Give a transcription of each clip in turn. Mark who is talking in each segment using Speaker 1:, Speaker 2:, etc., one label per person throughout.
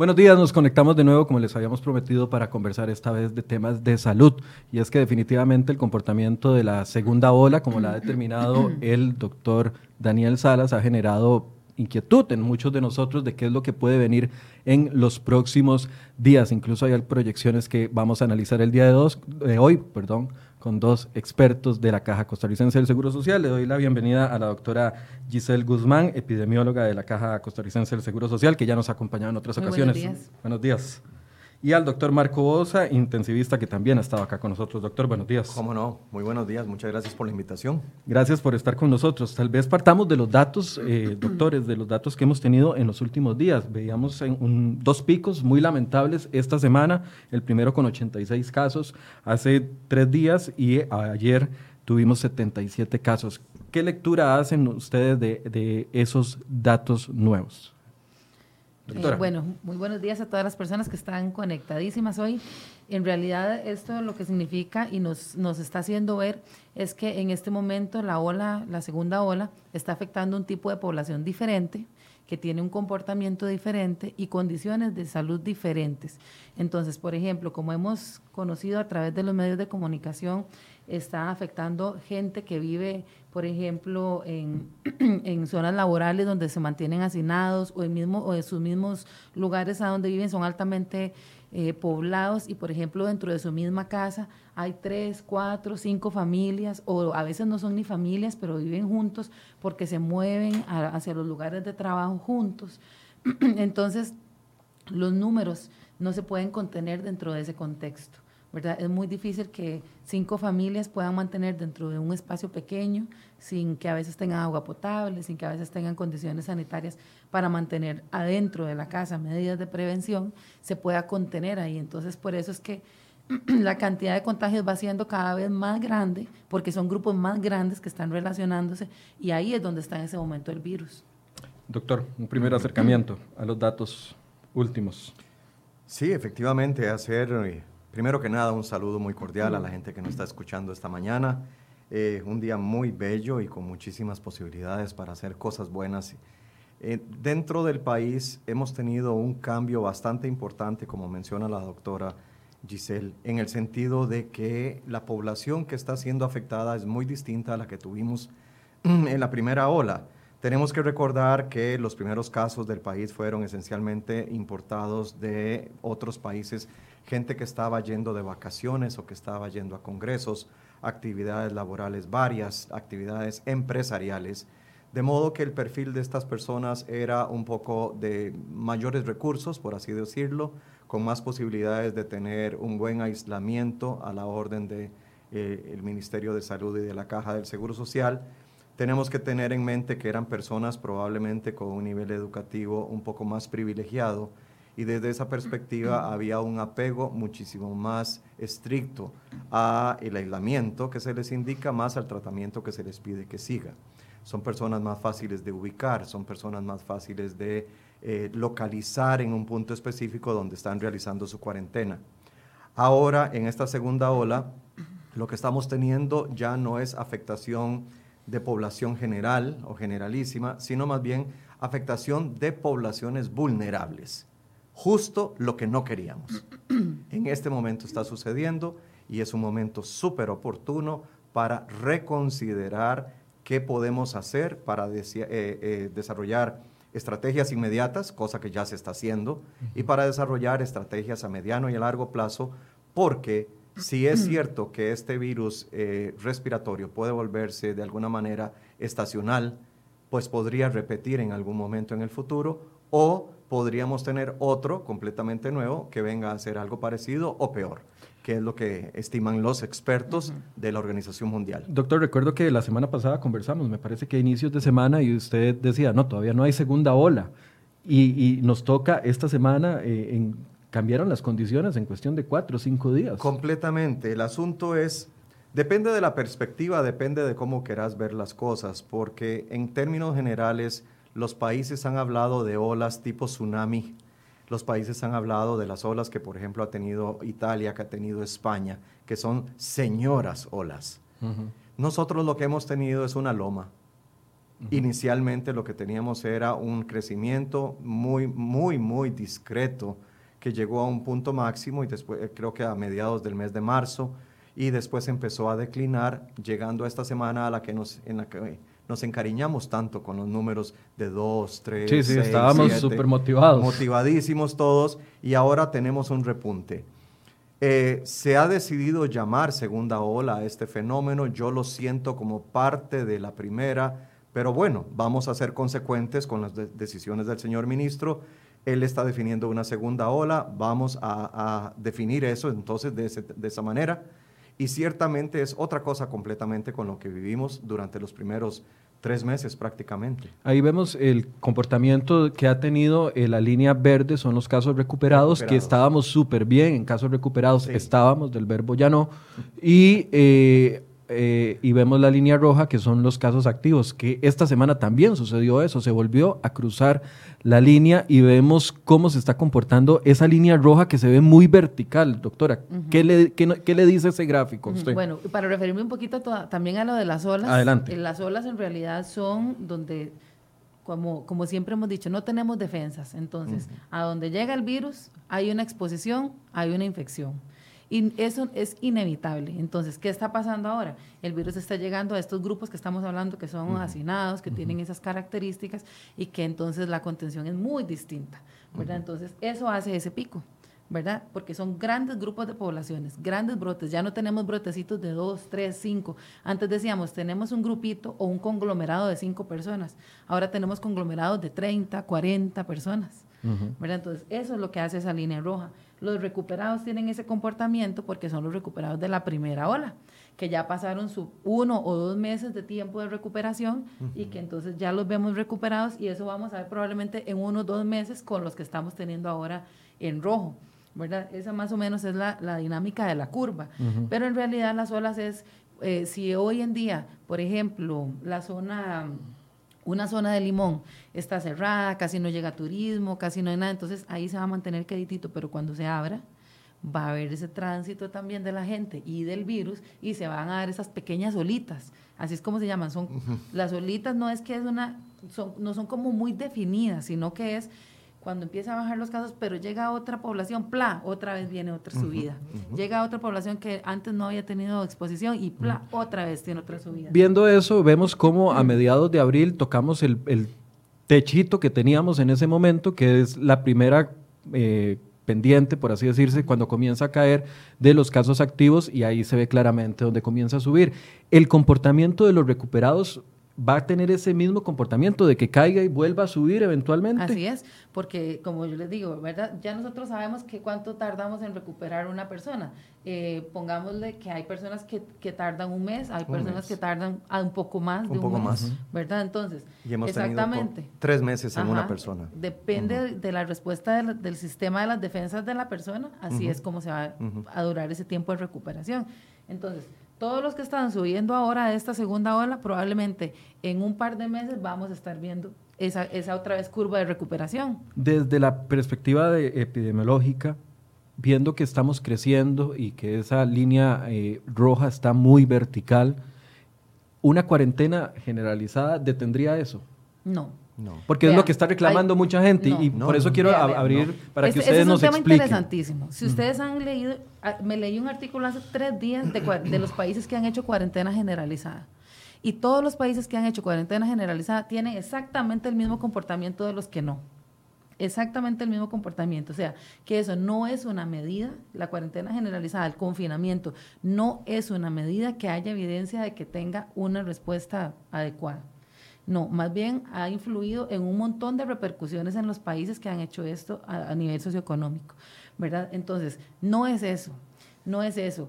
Speaker 1: Buenos días, nos conectamos de nuevo como les habíamos prometido para conversar esta vez de temas de salud. Y es que definitivamente el comportamiento de la segunda ola, como la ha determinado el doctor Daniel Salas, ha generado inquietud en muchos de nosotros de qué es lo que puede venir en los próximos días. Incluso hay proyecciones que vamos a analizar el día de, dos, de hoy, perdón, con dos expertos de la Caja Costarricense del Seguro Social. Le doy la bienvenida a la doctora Giselle Guzmán, epidemióloga de la Caja Costarricense del Seguro Social, que ya nos ha acompañado en otras ocasiones.
Speaker 2: Buenos días.
Speaker 1: Buenos días y al doctor Marco Bosa, intensivista que también ha estado acá con nosotros. Doctor, buenos días.
Speaker 3: Cómo no, muy buenos días, muchas gracias por la invitación.
Speaker 1: Gracias por estar con nosotros. Tal vez partamos de los datos, eh, doctores, de los datos que hemos tenido en los últimos días. Veíamos en dos picos muy lamentables esta semana, el primero con 86 casos hace tres días y ayer tuvimos 77 casos. ¿Qué lectura hacen ustedes de, de esos datos nuevos?
Speaker 2: Eh, bueno, muy buenos días a todas las personas que están conectadísimas hoy. En realidad esto lo que significa y nos, nos está haciendo ver es que en este momento la ola, la segunda ola, está afectando un tipo de población diferente que tiene un comportamiento diferente y condiciones de salud diferentes. Entonces, por ejemplo, como hemos conocido a través de los medios de comunicación, está afectando gente que vive, por ejemplo, en, en, zonas laborales donde se mantienen hacinados o en, mismo, o en sus mismos lugares a donde viven son altamente eh, poblados y, por ejemplo, dentro de su misma casa hay tres, cuatro, cinco familias o a veces no son ni familias, pero viven juntos porque se mueven hacia los lugares de trabajo juntos. Entonces, los números no se pueden contener dentro de ese contexto. Es muy difícil que cinco familias puedan mantener dentro de un espacio pequeño sin que a veces tengan agua potable, sin que a veces tengan condiciones sanitarias para mantener adentro de la casa medidas de prevención, se pueda contener ahí. Entonces, por eso es que la cantidad de contagios va siendo cada vez más grande, porque son grupos más grandes que están relacionándose y ahí es donde está en ese momento el virus.
Speaker 1: Doctor, un primer acercamiento a los datos últimos.
Speaker 3: Sí, efectivamente, hacer eh, Primero que nada, un saludo muy cordial a la gente que nos está escuchando esta mañana. Eh, un día muy bello y con muchísimas posibilidades para hacer cosas buenas. Eh, dentro del país hemos tenido un cambio bastante importante, como menciona la doctora Giselle, en el sentido de que la población que está siendo afectada es muy distinta a la que tuvimos en la primera ola. Tenemos que recordar que los primeros casos del país fueron esencialmente importados de otros países gente que estaba yendo de vacaciones o que estaba yendo a congresos, actividades laborales varias, actividades empresariales, de modo que el perfil de estas personas era un poco de mayores recursos, por así decirlo, con más posibilidades de tener un buen aislamiento a la orden del de, eh, Ministerio de Salud y de la Caja del Seguro Social. Tenemos que tener en mente que eran personas probablemente con un nivel educativo un poco más privilegiado, y desde esa perspectiva había un apego muchísimo más estricto a el aislamiento que se les indica, más al tratamiento que se les pide que siga. Son personas más fáciles de ubicar, son personas más fáciles de eh, localizar en un punto específico donde están realizando su cuarentena. Ahora, en esta segunda ola, lo que estamos teniendo ya no es afectación de población general o generalísima, sino más bien afectación de poblaciones vulnerables justo lo que no queríamos. En este momento está sucediendo y es un momento súper oportuno para reconsiderar qué podemos hacer para eh, eh, desarrollar estrategias inmediatas, cosa que ya se está haciendo, y para desarrollar estrategias a mediano y a largo plazo, porque si es cierto que este virus eh, respiratorio puede volverse de alguna manera estacional, pues podría repetir en algún momento en el futuro o podríamos tener otro completamente nuevo que venga a hacer algo parecido o peor, que es lo que estiman los expertos de la Organización Mundial.
Speaker 1: Doctor, recuerdo que la semana pasada conversamos, me parece que a inicios de semana, y usted decía, no, todavía no hay segunda ola. Y, nos toca esta semana, eh, en, cambiaron las condiciones en cuestión de cuatro o cinco días.
Speaker 3: Completamente. El asunto es, depende de la perspectiva, depende de cómo querás ver las cosas, porque en términos generales, los países han hablado de olas tipo tsunami. Los países han hablado de las olas que, por ejemplo, ha tenido Italia, que ha tenido España, que son señoras olas. Nosotros lo que hemos tenido es una loma. Inicialmente lo que teníamos era un crecimiento muy, muy, muy discreto que llegó a un punto máximo y después eh, creo que a mediados del mes de marzo y después empezó a declinar, llegando a esta semana a la que nos, en la que nos encariñamos tanto con los números de 2, 3,
Speaker 1: Sí, sí, estábamos súper motivados.
Speaker 3: Motivadísimos todos y ahora tenemos un repunte. Eh, se ha decidido llamar segunda ola a este fenómeno, yo lo siento como parte de la primera, pero bueno, vamos a ser consecuentes con las decisiones del señor ministro él está definiendo una segunda ola, vamos a, definir eso entonces de, esa manera. Y ciertamente es otra cosa completamente con lo que vivimos durante los primeros tres meses prácticamente.
Speaker 1: Ahí vemos el comportamiento que ha tenido eh, la línea verde, son los casos recuperados, que estábamos súper bien, en casos recuperados estábamos, del verbo ya no, y eh, eh, y vemos la línea roja, que son los casos activos, que esta semana también sucedió eso, se volvió a cruzar la línea y vemos cómo se está comportando esa línea roja que se ve muy vertical, doctora. ¿Qué, le, qué, le, dice ese gráfico? Usted?
Speaker 2: Bueno, para referirme un poquito también a lo de las olas.
Speaker 1: Adelante.
Speaker 2: Eh, las olas en realidad son donde como, como, siempre hemos dicho, no tenemos defensas. Entonces, a donde llega el virus, hay una exposición, hay una infección. Y eso es inevitable. Entonces, ¿qué está pasando ahora? El virus está llegando a estos grupos que estamos hablando que son hacinados, que tienen esas características y que entonces la contención es muy distinta, ¿verdad? Entonces, eso hace ese pico. ¿verdad? Porque son grandes grupos de poblaciones, grandes brotes. Ya no tenemos brotecitos de dos, tres, cinco. Antes decíamos, tenemos un grupito o un conglomerado de cinco personas. Ahora tenemos conglomerados de 30, 40 personas, ¿verdad? Entonces, eso es lo que hace esa línea roja. Los recuperados tienen ese comportamiento porque son los recuperados de la primera ola, que ya pasaron su uno o dos meses de tiempo de recuperación y que entonces ya los vemos recuperados y eso vamos a ver probablemente en unos dos meses con los que estamos teniendo ahora en rojo. ¿verdad? Esa más o menos es la, dinámica de la curva. Pero en realidad las olas es, eh, si hoy en día, por ejemplo, la zona una zona de limón está cerrada, casi no llega turismo, casi no hay nada, entonces ahí se va a mantener queditito, pero cuando se abra va a haber ese tránsito también de la gente y del virus y se van a dar esas pequeñas olitas, así es como se llaman, son las olitas no es que es una son, no son como muy definidas, sino que es cuando empieza a bajar los casos, pero llega otra población, pla, otra vez viene otra subida. Llega otra población que antes no había tenido exposición y pla, otra vez tiene otra subida.
Speaker 1: Viendo eso, vemos cómo a mediados de abril tocamos el, techito que teníamos en ese momento, que es la primera eh, pendiente, por así decirse, cuando comienza a caer de los casos activos y ahí se ve claramente donde comienza a subir. El comportamiento de los recuperados va a tener ese mismo comportamiento de que caiga y vuelva a subir eventualmente.
Speaker 2: Así es, porque como yo les digo, ¿verdad? Ya nosotros sabemos que cuánto tardamos en recuperar una persona. Eh, pongámosle que hay personas que, que, tardan un mes, hay personas que tardan un poco más de un, poco más. ¿verdad? Entonces,
Speaker 3: y hemos exactamente. tres meses en una persona.
Speaker 2: Depende de la respuesta del, sistema de las defensas de la persona, así es como se va a durar ese tiempo de recuperación. Entonces, todos los que están subiendo ahora a esta segunda ola, probablemente en un par de meses vamos a estar viendo esa, esa otra vez curva de recuperación.
Speaker 1: Desde la perspectiva de epidemiológica, viendo que estamos creciendo y que esa línea eh, roja está muy vertical, ¿una cuarentena generalizada detendría eso?
Speaker 2: No.
Speaker 1: Porque es lo que está reclamando mucha gente y por eso quiero abrir para que ustedes nos expliquen. Es un tema
Speaker 2: interesantísimo. Si ustedes han leído, ah, me leí un artículo hace tres días de, de los países que han hecho cuarentena generalizada. Y todos los países que han hecho cuarentena generalizada tienen exactamente el mismo comportamiento de los que no. Exactamente el mismo comportamiento. O sea, que eso no es una medida, la cuarentena generalizada, el confinamiento, no es una medida que haya evidencia de que tenga una respuesta adecuada. No, más bien ha influido en un montón de repercusiones en los países que han hecho esto a, nivel socioeconómico, ¿verdad? Entonces, no es eso, no es eso.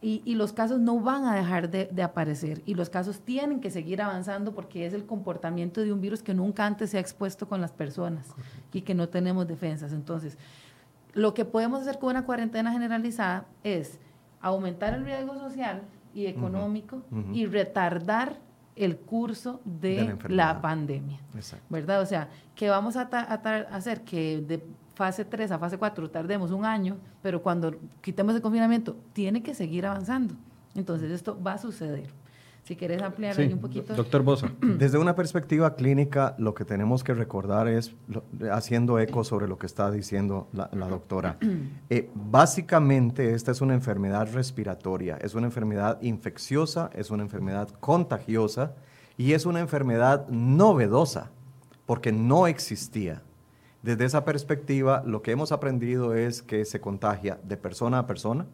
Speaker 2: Y, los casos no van a dejar de, aparecer y los casos tienen que seguir avanzando porque es el comportamiento de un virus que nunca antes se ha expuesto con las personas y que no tenemos defensas. Entonces, lo que podemos hacer con una cuarentena generalizada es aumentar el riesgo social y económico y retardar el curso de, la, pandemia. ¿Verdad? O sea, que vamos a, hacer que de fase 3 a fase 4 tardemos un año, pero cuando quitemos el confinamiento, tiene que seguir avanzando. Entonces, esto va a suceder. Si quieres ampliar ahí un poquito.
Speaker 1: Doctor Bosa.
Speaker 3: Desde una perspectiva clínica, lo que tenemos que recordar es, haciendo eco sobre lo que está diciendo la, doctora, eh, básicamente esta es una enfermedad respiratoria, es una enfermedad infecciosa, es una enfermedad contagiosa y es una enfermedad novedosa, porque no existía. Desde esa perspectiva, lo que hemos aprendido es que se contagia de persona a persona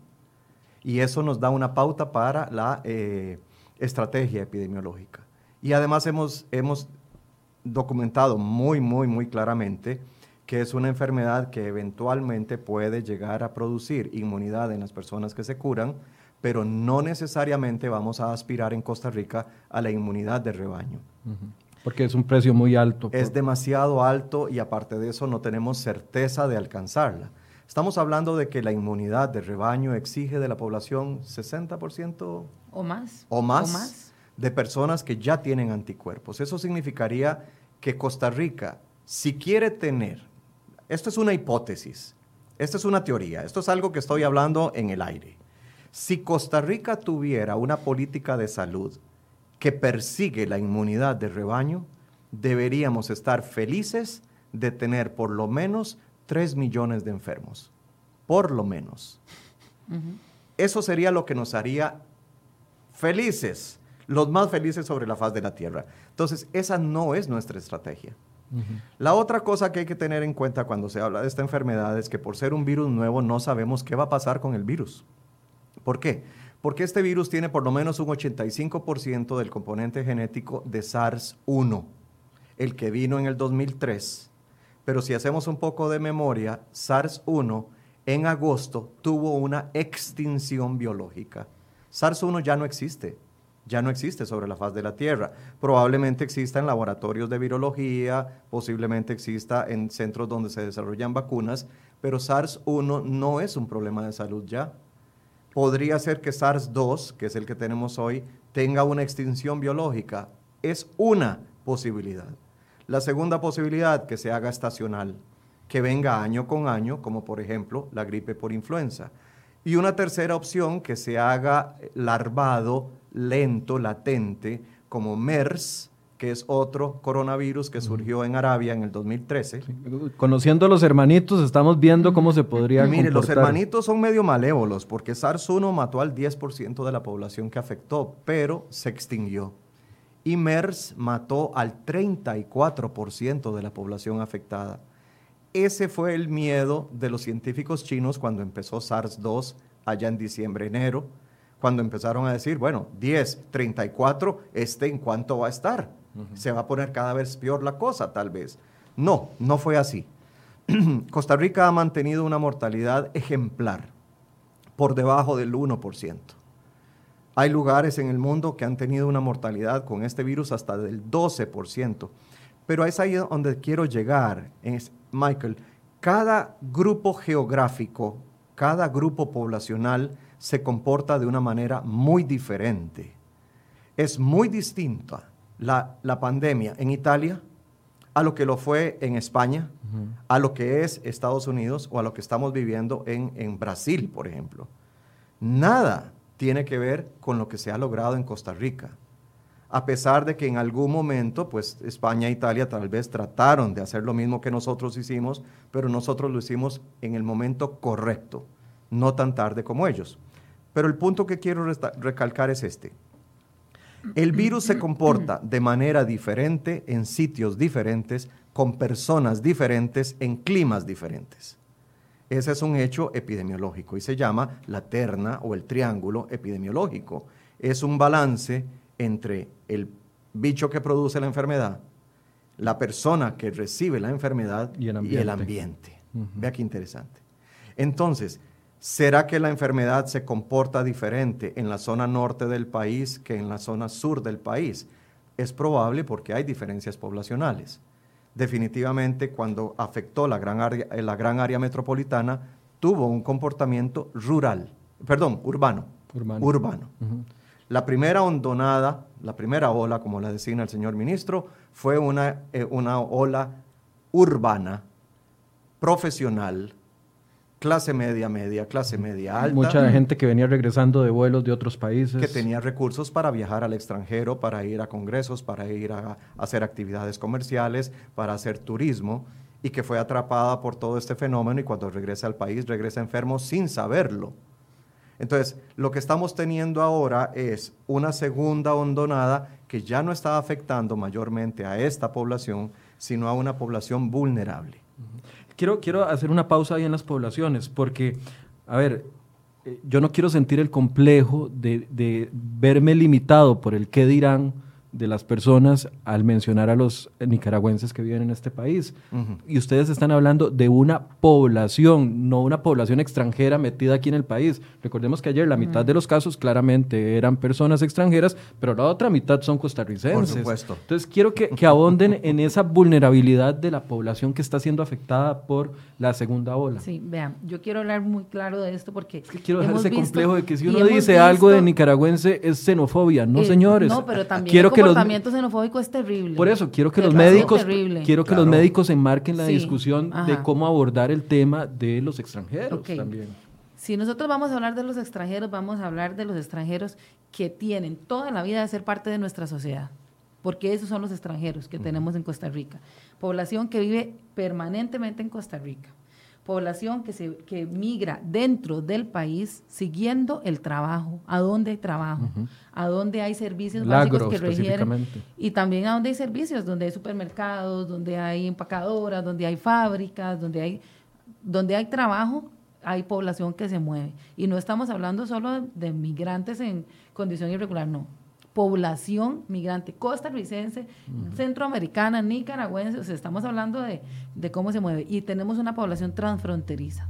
Speaker 3: y eso nos da una pauta para la... Eh, estrategia epidemiológica. Y además hemos, hemos documentado muy, muy, muy claramente que es una enfermedad que eventualmente puede llegar a producir inmunidad en las personas que se curan, pero no necesariamente vamos a aspirar en Costa Rica a la inmunidad de rebaño.
Speaker 1: Porque es un precio muy alto.
Speaker 3: Es demasiado alto y aparte de eso no tenemos certeza de alcanzarla. Estamos hablando de que la inmunidad de rebaño exige de la población 60%
Speaker 2: o más.
Speaker 3: O más, de personas que ya tienen anticuerpos. Eso significaría que Costa Rica, si quiere tener, esto es una hipótesis, esto es una teoría, esto es algo que estoy hablando en el aire. Si Costa Rica tuviera una política de salud que persigue la inmunidad de rebaño, deberíamos estar felices de tener por lo menos 3 millones de enfermos, por lo menos. Eso sería lo que nos haría felices, los más felices sobre la faz de la tierra. Entonces, esa no es nuestra estrategia. La otra cosa que hay que tener en cuenta cuando se habla de esta enfermedad es que por ser un virus nuevo no sabemos qué va a pasar con el virus. ¿Por qué? Porque este virus tiene por lo menos un 85% del componente genético de SARS-1, el que vino en el 2003 pero si hacemos un poco de memoria, SARS-1 en agosto tuvo una extinción biológica. SARS-1 ya no existe, ya no existe sobre la faz de la Tierra. Probablemente exista en laboratorios de virología, posiblemente exista en centros donde se desarrollan vacunas, pero SARS-1 no es un problema de salud ya. Podría ser que SARS-2, que es el que tenemos hoy, tenga una extinción biológica. Es una posibilidad. La segunda posibilidad, que se haga estacional, que venga año con año, como por ejemplo la gripe por influenza. Y una tercera opción, que se haga larvado, lento, latente, como MERS, que es otro coronavirus que surgió en Arabia en el 2013.
Speaker 1: Conociendo a los hermanitos, estamos viendo cómo se podría
Speaker 3: Mire, los hermanitos son medio malévolos, porque SARS-1 mató al 10% de la población que afectó, pero se extinguió y MERS mató al 34% de la población afectada. Ese fue el miedo de los científicos chinos cuando empezó SARS-2 allá en diciembre, enero, cuando empezaron a decir, bueno, 10, 34, ¿este en cuánto va a estar? Se va a poner cada vez peor la cosa, tal vez. No, no fue así. Costa Rica ha mantenido una mortalidad ejemplar, por debajo del 1%. Hay lugares en el mundo que han tenido una mortalidad con este virus hasta del 12%. Pero es ahí donde quiero llegar, es, Michael. Cada grupo geográfico, cada grupo poblacional se comporta de una manera muy diferente. Es muy distinta la, pandemia en Italia a lo que lo fue en España, a lo que es Estados Unidos o a lo que estamos viviendo en, en Brasil, por ejemplo. Nada tiene que ver con lo que se ha logrado en Costa Rica. A pesar de que en algún momento, pues España e Italia tal vez trataron de hacer lo mismo que nosotros hicimos, pero nosotros lo hicimos en el momento correcto, no tan tarde como ellos. Pero el punto que quiero recalcar es este. El virus se comporta de manera diferente en sitios diferentes, con personas diferentes, en climas diferentes. Ese es un hecho epidemiológico y se llama la terna o el triángulo epidemiológico. Es un balance entre el bicho que produce la enfermedad, la persona que recibe la enfermedad y el ambiente. Vea qué interesante. Entonces, ¿será que la enfermedad se comporta diferente en la zona norte del país que en la zona sur del país? Es probable porque hay diferencias poblacionales definitivamente cuando afectó la gran área, la gran área metropolitana, tuvo un comportamiento rural, perdón, urbano. Urbano. La primera hondonada, la primera ola, como la designa el señor ministro, fue una, eh, una ola urbana, profesional, clase media, media, clase media alta.
Speaker 1: Mucha gente que venía regresando de vuelos de otros países.
Speaker 3: Que tenía recursos para viajar al extranjero, para ir a congresos, para ir a, hacer actividades comerciales, para hacer turismo, y que fue atrapada por todo este fenómeno y cuando regresa al país regresa enfermo sin saberlo. Entonces, lo que estamos teniendo ahora es una segunda hondonada que ya no está afectando mayormente a esta población, sino a una población vulnerable.
Speaker 1: Quiero, quiero hacer una pausa ahí en las poblaciones, porque, a ver, eh, yo no quiero sentir el complejo de, de verme limitado por el qué dirán de las personas al mencionar a los nicaragüenses que viven en este país. Y ustedes están hablando de una población, no una población extranjera metida aquí en el país. Recordemos que ayer la mitad de los casos claramente eran personas extranjeras, pero la otra mitad son costarricenses. Por
Speaker 3: supuesto.
Speaker 1: Entonces quiero que, que abonden en esa vulnerabilidad de la población que está siendo afectada por la segunda ola.
Speaker 2: Sí, vean, yo quiero hablar muy claro de esto porque...
Speaker 1: Es que quiero dejar ese complejo de que si uno dice algo de nicaragüense es xenofobia. No, señores.
Speaker 2: No, pero también... Quiero el comportamiento xenofóbico es terrible.
Speaker 1: Por eso, quiero que los médicos... Quiero que los médicos enmarquen la discusión de cómo abordar el tema de los extranjeros también.
Speaker 2: Si nosotros vamos a hablar de los extranjeros, vamos a hablar de los extranjeros que tienen toda la vida de ser parte de nuestra sociedad, porque esos son los extranjeros que tenemos en Costa Rica. Población que vive permanentemente en Costa Rica, población que, se, que migra dentro del país siguiendo el trabajo, a dónde hay trabajo, a dónde hay servicios básicos que requieren, y también a dónde hay servicios, donde hay supermercados, donde hay empacadoras, donde hay fábricas, donde hay, donde hay trabajo, hay población que se mueve. Y no estamos hablando solo de migrantes en condición irregular, no población migrante costarricense, centroamericana, nicaragüense, o sea, estamos hablando de, cómo se mueve. Y tenemos una población transfronteriza.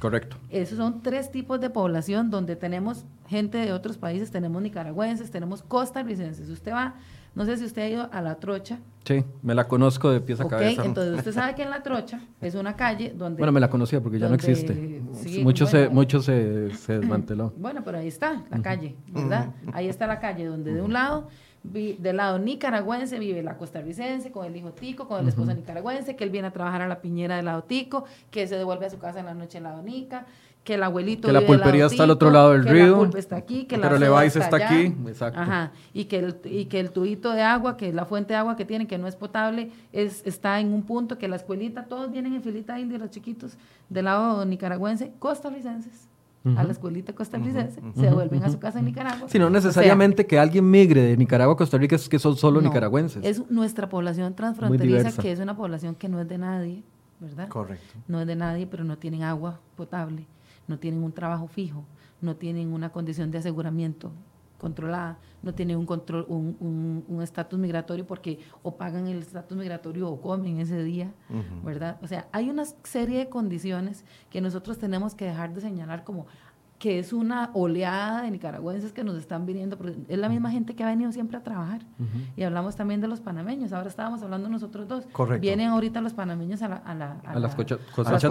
Speaker 1: Correcto.
Speaker 2: Esos son tres tipos de población donde tenemos gente de otros países, tenemos nicaragüenses, tenemos costarricenses. Usted va no sé si usted ha ido a La Trocha.
Speaker 1: Sí, me la conozco de pieza a cabeza.
Speaker 2: entonces usted sabe que en La Trocha es una calle donde...
Speaker 1: Bueno, me la conocía porque ya no existe. mucho se, mucho se, se, desmanteló.
Speaker 2: Bueno, pero ahí está la calle, ¿verdad? Ahí está la calle donde de un lado, del lado nicaragüense vive la costarricense con el hijo tico, con el esposo nicaragüense, que él viene a trabajar a la piñera del lado tico, que se devuelve a su casa en la noche en lado nica, que el abuelito
Speaker 1: que la pulpería está al otro lado del
Speaker 2: que
Speaker 1: río
Speaker 2: la pulpa está aquí que
Speaker 1: pero
Speaker 2: la
Speaker 1: está, está aquí exacto
Speaker 2: Ajá. y que el y que el tubito de agua que la fuente de agua que tiene que no es potable es está en un punto que la escuelita todos vienen en filita india los chiquitos del lado nicaragüense costarricenses a la escuelita costarricense, se devuelven a su casa en Nicaragua.
Speaker 1: Si no necesariamente que alguien migre de Nicaragua a Costa Rica es que son solo nicaragüenses.
Speaker 2: Es nuestra población transfronteriza, que es una población que no es de nadie, ¿verdad?
Speaker 3: Correcto.
Speaker 2: No es de nadie, pero no tienen agua potable no tienen un trabajo fijo, no tienen una condición de aseguramiento controlada, no tienen un control, un estatus migratorio porque o pagan el estatus migratorio o comen ese día, ¿verdad? O sea, hay una serie de condiciones que nosotros tenemos que dejar de señalar como que es una oleada de nicaragüenses que nos están viniendo, es la misma gente que ha venido siempre a trabajar. Y hablamos también de los panameños, ahora estábamos hablando nosotros dos.
Speaker 3: Correcto.
Speaker 2: Vienen ahorita los panameños a, la, a, la,
Speaker 1: a, las
Speaker 3: cosechas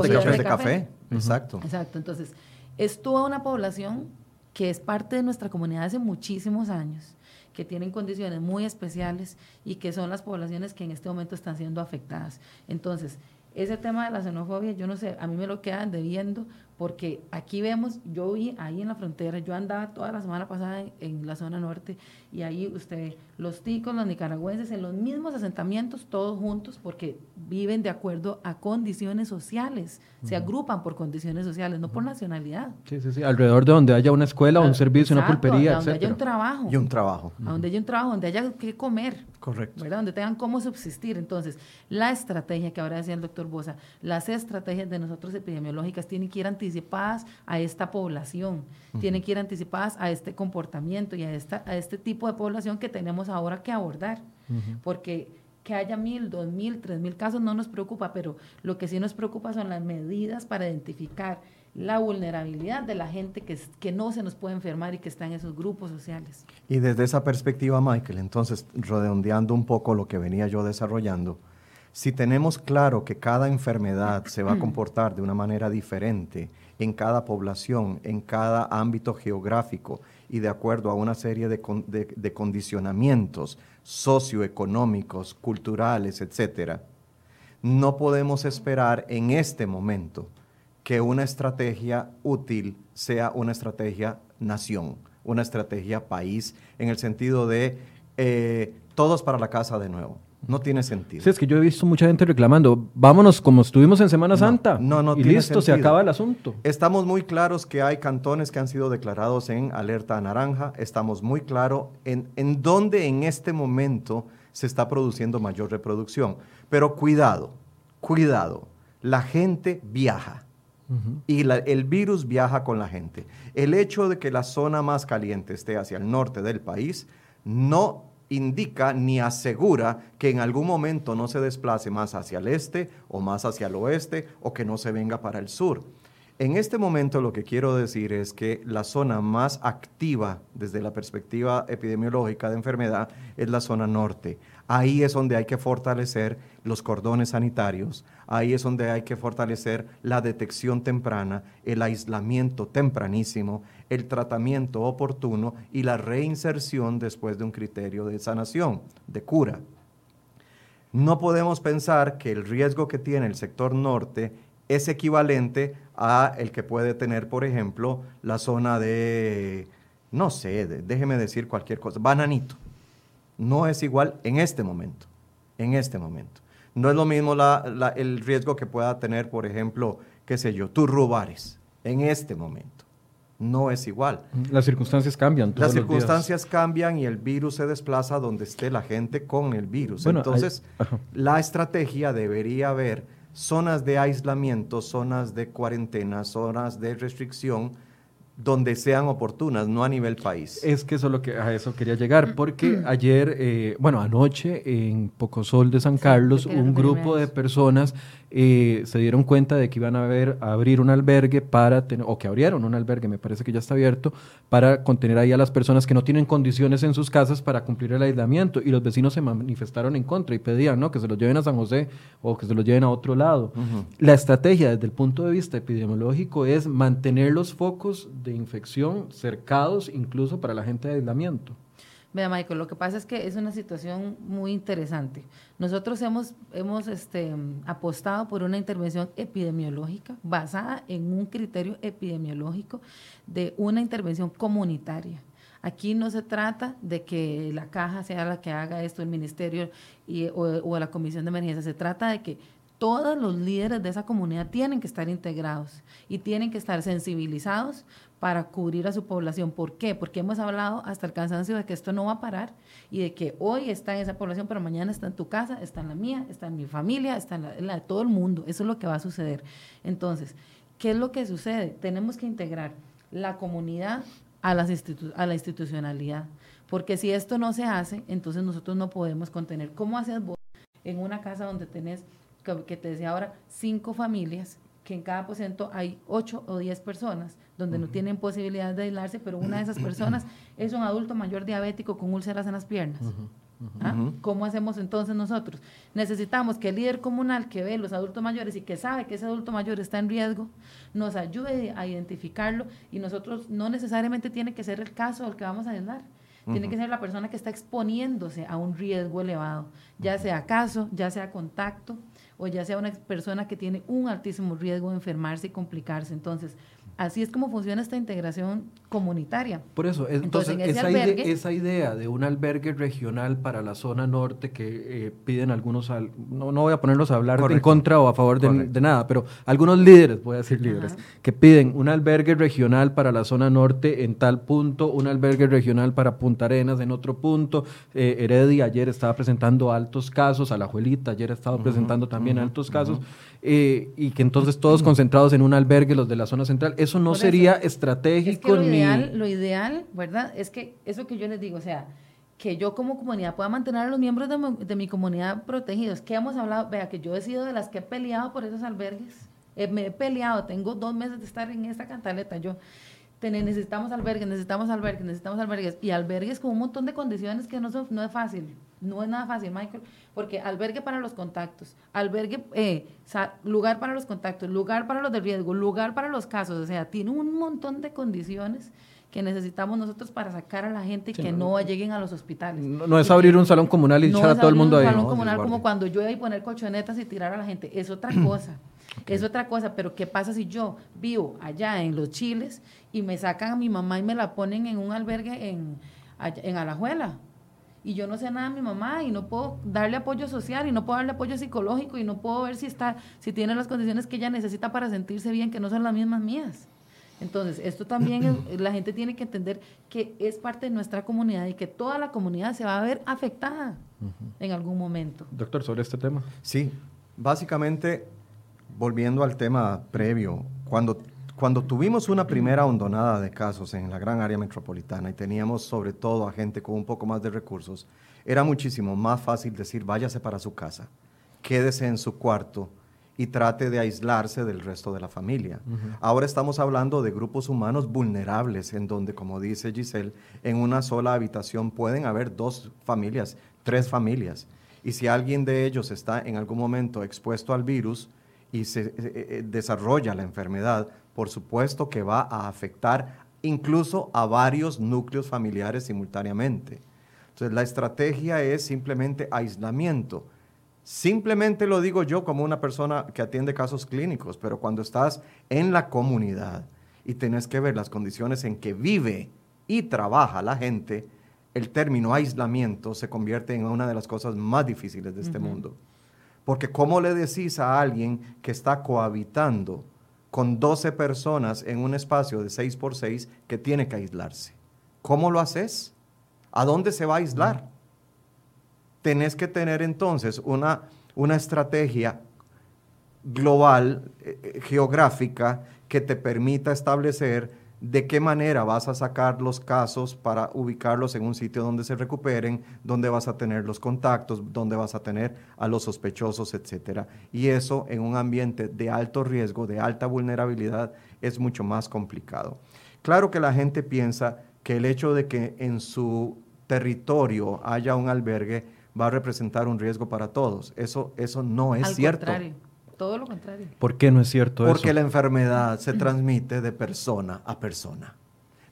Speaker 3: de, café. de café. Exacto.
Speaker 2: Exacto, entonces, es toda una población que es parte de nuestra comunidad hace muchísimos años, que tienen condiciones muy especiales y que son las poblaciones que en este momento están siendo afectadas. Entonces, ese tema de la xenofobia, yo no sé, a mí me lo quedan debiendo porque aquí vemos, yo vi ahí en la frontera, yo andaba toda la semana pasada en, la zona norte y ahí usted, los ticos, los nicaragüenses, en los mismos asentamientos, todos juntos, porque viven de acuerdo a condiciones sociales, se agrupan por condiciones sociales, no por nacionalidad.
Speaker 1: Sí, sí, sí, alrededor de donde haya una escuela, un servicio, una pulpería,
Speaker 2: donde haya un trabajo.
Speaker 3: Y un trabajo.
Speaker 2: donde haya un trabajo, donde haya que comer.
Speaker 3: Correcto.
Speaker 2: ¿verdad? Donde tengan cómo subsistir. Entonces, la estrategia que ahora decía el doctor Bosa, las estrategias de nosotros epidemiológicas tienen que ir anticipadas a esta población, tienen que ir anticipadas a este comportamiento y a, esta, a este tipo de población que tenemos ahora que abordar. Porque que haya mil, dos mil, tres mil casos no nos preocupa, pero lo que sí nos preocupa son las medidas para identificar la vulnerabilidad de la gente que, que no se nos puede enfermar y que está en esos grupos sociales.
Speaker 3: Y desde esa perspectiva, Michael, entonces, redondeando un poco lo que venía yo desarrollando, si tenemos claro que cada enfermedad se va a comportar de una manera diferente en cada población, en cada ámbito geográfico y de acuerdo a una serie de, condicionamientos socioeconómicos, culturales, etcétera, no podemos esperar en este momento que una estrategia útil sea una estrategia nación, una estrategia país, en el sentido de eh, todos para la casa de nuevo. No tiene sentido.
Speaker 1: Sí, es que yo he visto mucha gente reclamando, vámonos como estuvimos en Semana Santa. No, no, y listo, se acaba el asunto.
Speaker 3: Estamos muy claros que hay cantones que han sido declarados en alerta naranja. Estamos muy claros en, en dónde en este momento se está produciendo mayor reproducción. Pero cuidado, cuidado. La gente viaja y el virus viaja con la gente. El hecho de que la zona más caliente esté hacia el norte del país no indica ni asegura que en algún momento no se desplace más hacia el este o más hacia el oeste o que no se venga para el sur. En este momento lo que quiero decir es que la zona más activa desde la perspectiva epidemiológica de enfermedad es la zona norte. Ahí es donde hay que fortalecer los cordones sanitarios, ahí es donde hay que fortalecer la detección temprana, el aislamiento tempranísimo, el tratamiento oportuno y la reinserción después de un criterio de sanación, de cura. No podemos pensar que el riesgo que tiene el sector norte es equivalente a el que puede tener, por ejemplo, la zona de, no sé, déjeme decir cualquier cosa, bananito. No es igual en este momento, en este momento. No es lo mismo el riesgo que pueda tener, por ejemplo, qué sé yo, turrubares, en este momento. No es igual.
Speaker 1: Las circunstancias cambian.
Speaker 3: Las circunstancias cambian y el virus se desplaza donde esté la gente con el virus. Entonces, la estrategia debería haber zonas de aislamiento, zonas de cuarentena, zonas de restricción, donde sean oportunas, no a nivel país.
Speaker 1: Es que eso lo que a eso quería llegar, porque ayer, eh, bueno, anoche en Pocosol de San Carlos, un grupo de personas eh, se dieron cuenta de que iban a, ver, a abrir un albergue para tener, o que abrieron un albergue, me parece que ya está abierto, para contener ahí a las personas que no tienen condiciones en sus casas para cumplir el aislamiento. Y los vecinos se manifestaron en contra y pedían ¿no? que se los lleven a San José o que se los lleven a otro lado. La estrategia desde el punto de vista epidemiológico es mantener los focos de infección cercados incluso para la gente de aislamiento.
Speaker 2: Mira, Michael, lo que pasa es que es una situación muy interesante. Nosotros hemos, hemos este, apostado por una intervención epidemiológica basada en un criterio epidemiológico de una intervención comunitaria. Aquí no se trata de que la caja sea la que haga esto, el ministerio y, o, o la comisión de emergencia. Se trata de que todos los líderes de esa comunidad tienen que estar integrados y tienen que estar sensibilizados para cubrir a su población. ¿Por qué? Porque hemos hablado hasta el cansancio de que esto no va a parar y de que hoy está en esa población, pero mañana está en tu casa, está en la mía, está en mi familia, está en la, de todo el mundo. Eso es lo que va a suceder. Entonces, ¿qué es lo que sucede? Tenemos que integrar la comunidad a, las a la institucionalidad. Porque si esto no se hace, entonces nosotros no podemos contener. ¿Cómo haces vos en una casa donde tenés, que te decía ahora, cinco familias, que en cada aposento hay ocho o diez personas? Donde no tienen posibilidad de aislarse, pero una de esas personas es un adulto mayor diabético con úlceras en las piernas. ¿Ah? ¿Cómo hacemos entonces nosotros? Necesitamos que el líder comunal que ve los adultos mayores y que sabe que ese adulto mayor está en riesgo, nos ayude a identificarlo y nosotros no necesariamente tiene que ser el caso al que vamos a aislar. Tiene que ser la persona que está exponiéndose a un riesgo elevado, ya sea caso, ya sea contacto o ya sea una persona que tiene un altísimo riesgo de enfermarse y complicarse. Entonces, Así es como funciona esta integración comunitaria.
Speaker 1: Por eso, entonces, esa, idea, de un albergue regional para la zona norte que eh, piden algunos, no, no voy a ponerlos a hablar en contra o a favor de, nada, pero algunos líderes, voy a decir líderes, que piden un albergue regional para la zona norte en tal punto, un albergue regional para Punta Arenas en otro punto. Eh, Heredia ayer estaba presentando altos casos, Alajuelita ayer estaba presentando también altos casos. Eh, y que entonces todos concentrados en un albergue, los de la zona central, eso no sería estratégico.
Speaker 2: lo, ideal, lo ideal, ¿verdad? Es que eso que yo les digo, o sea, que yo como comunidad pueda mantener a los miembros de mi, comunidad protegidos. ¿Qué hemos hablado? Vea, que yo he sido de las que he peleado por esos albergues. Eh, me he peleado, tengo dos meses de estar en esta cantaleta. Yo necesitamos albergues, necesitamos albergues, necesitamos albergues. Y albergues con un montón de condiciones que no, son, no es fácil. No es nada fácil, Michael, porque albergue para los contactos, albergue, eh, lugar para los contactos, lugar para los de riesgo, lugar para los casos, o sea, tiene un montón de condiciones que necesitamos nosotros para sacar a la gente y que no, lleguen a los hospitales.
Speaker 1: No, es abrir un salón comunal y echar a todo el mundo ahí.
Speaker 2: No es un salón comunal como cuando yo iba a poner colchonetas y tirar a la gente, es otra cosa. Es otra cosa, pero ¿qué pasa si yo vivo allá en los chiles y me sacan a mi mamá y me la ponen en un albergue en, en Alajuela? Y yo no sé nada de mi mamá y no puedo darle apoyo social y no puedo darle apoyo psicológico y no puedo ver si está si tiene las condiciones que ella necesita para sentirse bien que no son las mismas mías. Entonces, esto también la gente tiene que entender que es parte de nuestra comunidad y que toda la comunidad se va a ver afectada en algún momento.
Speaker 1: Doctor, sobre este tema.
Speaker 3: Sí, básicamente, volviendo al tema previo, cuando cuando tuvimos una primera hondonada de casos en la gran área metropolitana y teníamos sobre todo a gente con un poco más de recursos, era muchísimo más fácil decir váyase para su casa, quédese en su cuarto y trate de aislarse del resto de la familia. Ahora estamos hablando de grupos humanos vulnerables, en donde, como dice Giselle, en una sola habitación pueden haber dos familias, tres familias. Y si alguien de ellos está en algún momento expuesto al virus y se eh, eh, desarrolla la enfermedad, por supuesto que va a afectar incluso a varios núcleos familiares simultáneamente. Entonces, la estrategia es simplemente aislamiento. Simplemente lo digo yo como una persona que atiende casos clínicos, pero cuando estás en la comunidad y tienes que ver las condiciones en que vive y trabaja la gente, el término aislamiento se convierte en una de las cosas más difíciles de este mundo. Porque ¿cómo le decís a alguien que está cohabitando con 12 personas en un espacio de 6 por 6 que tiene que aislarse. ¿Cómo lo haces? ¿A dónde se va a aislar? Tenés que tener entonces una, una estrategia global, eh, eh, geográfica, que te permita establecer de qué manera vas a sacar los casos para ubicarlos en un sitio donde se recuperen, donde vas a tener los contactos, donde vas a tener a los sospechosos, etcétera. Y eso en un ambiente de alto riesgo, de alta vulnerabilidad, es mucho más complicado. Claro que la gente piensa que el hecho de que en su territorio haya un albergue va a representar un riesgo para todos. Eso, eso no es cierto.
Speaker 2: Todo lo contrario.
Speaker 1: ¿Por qué no es cierto
Speaker 3: Porque eso? Porque la enfermedad se transmite de persona a persona.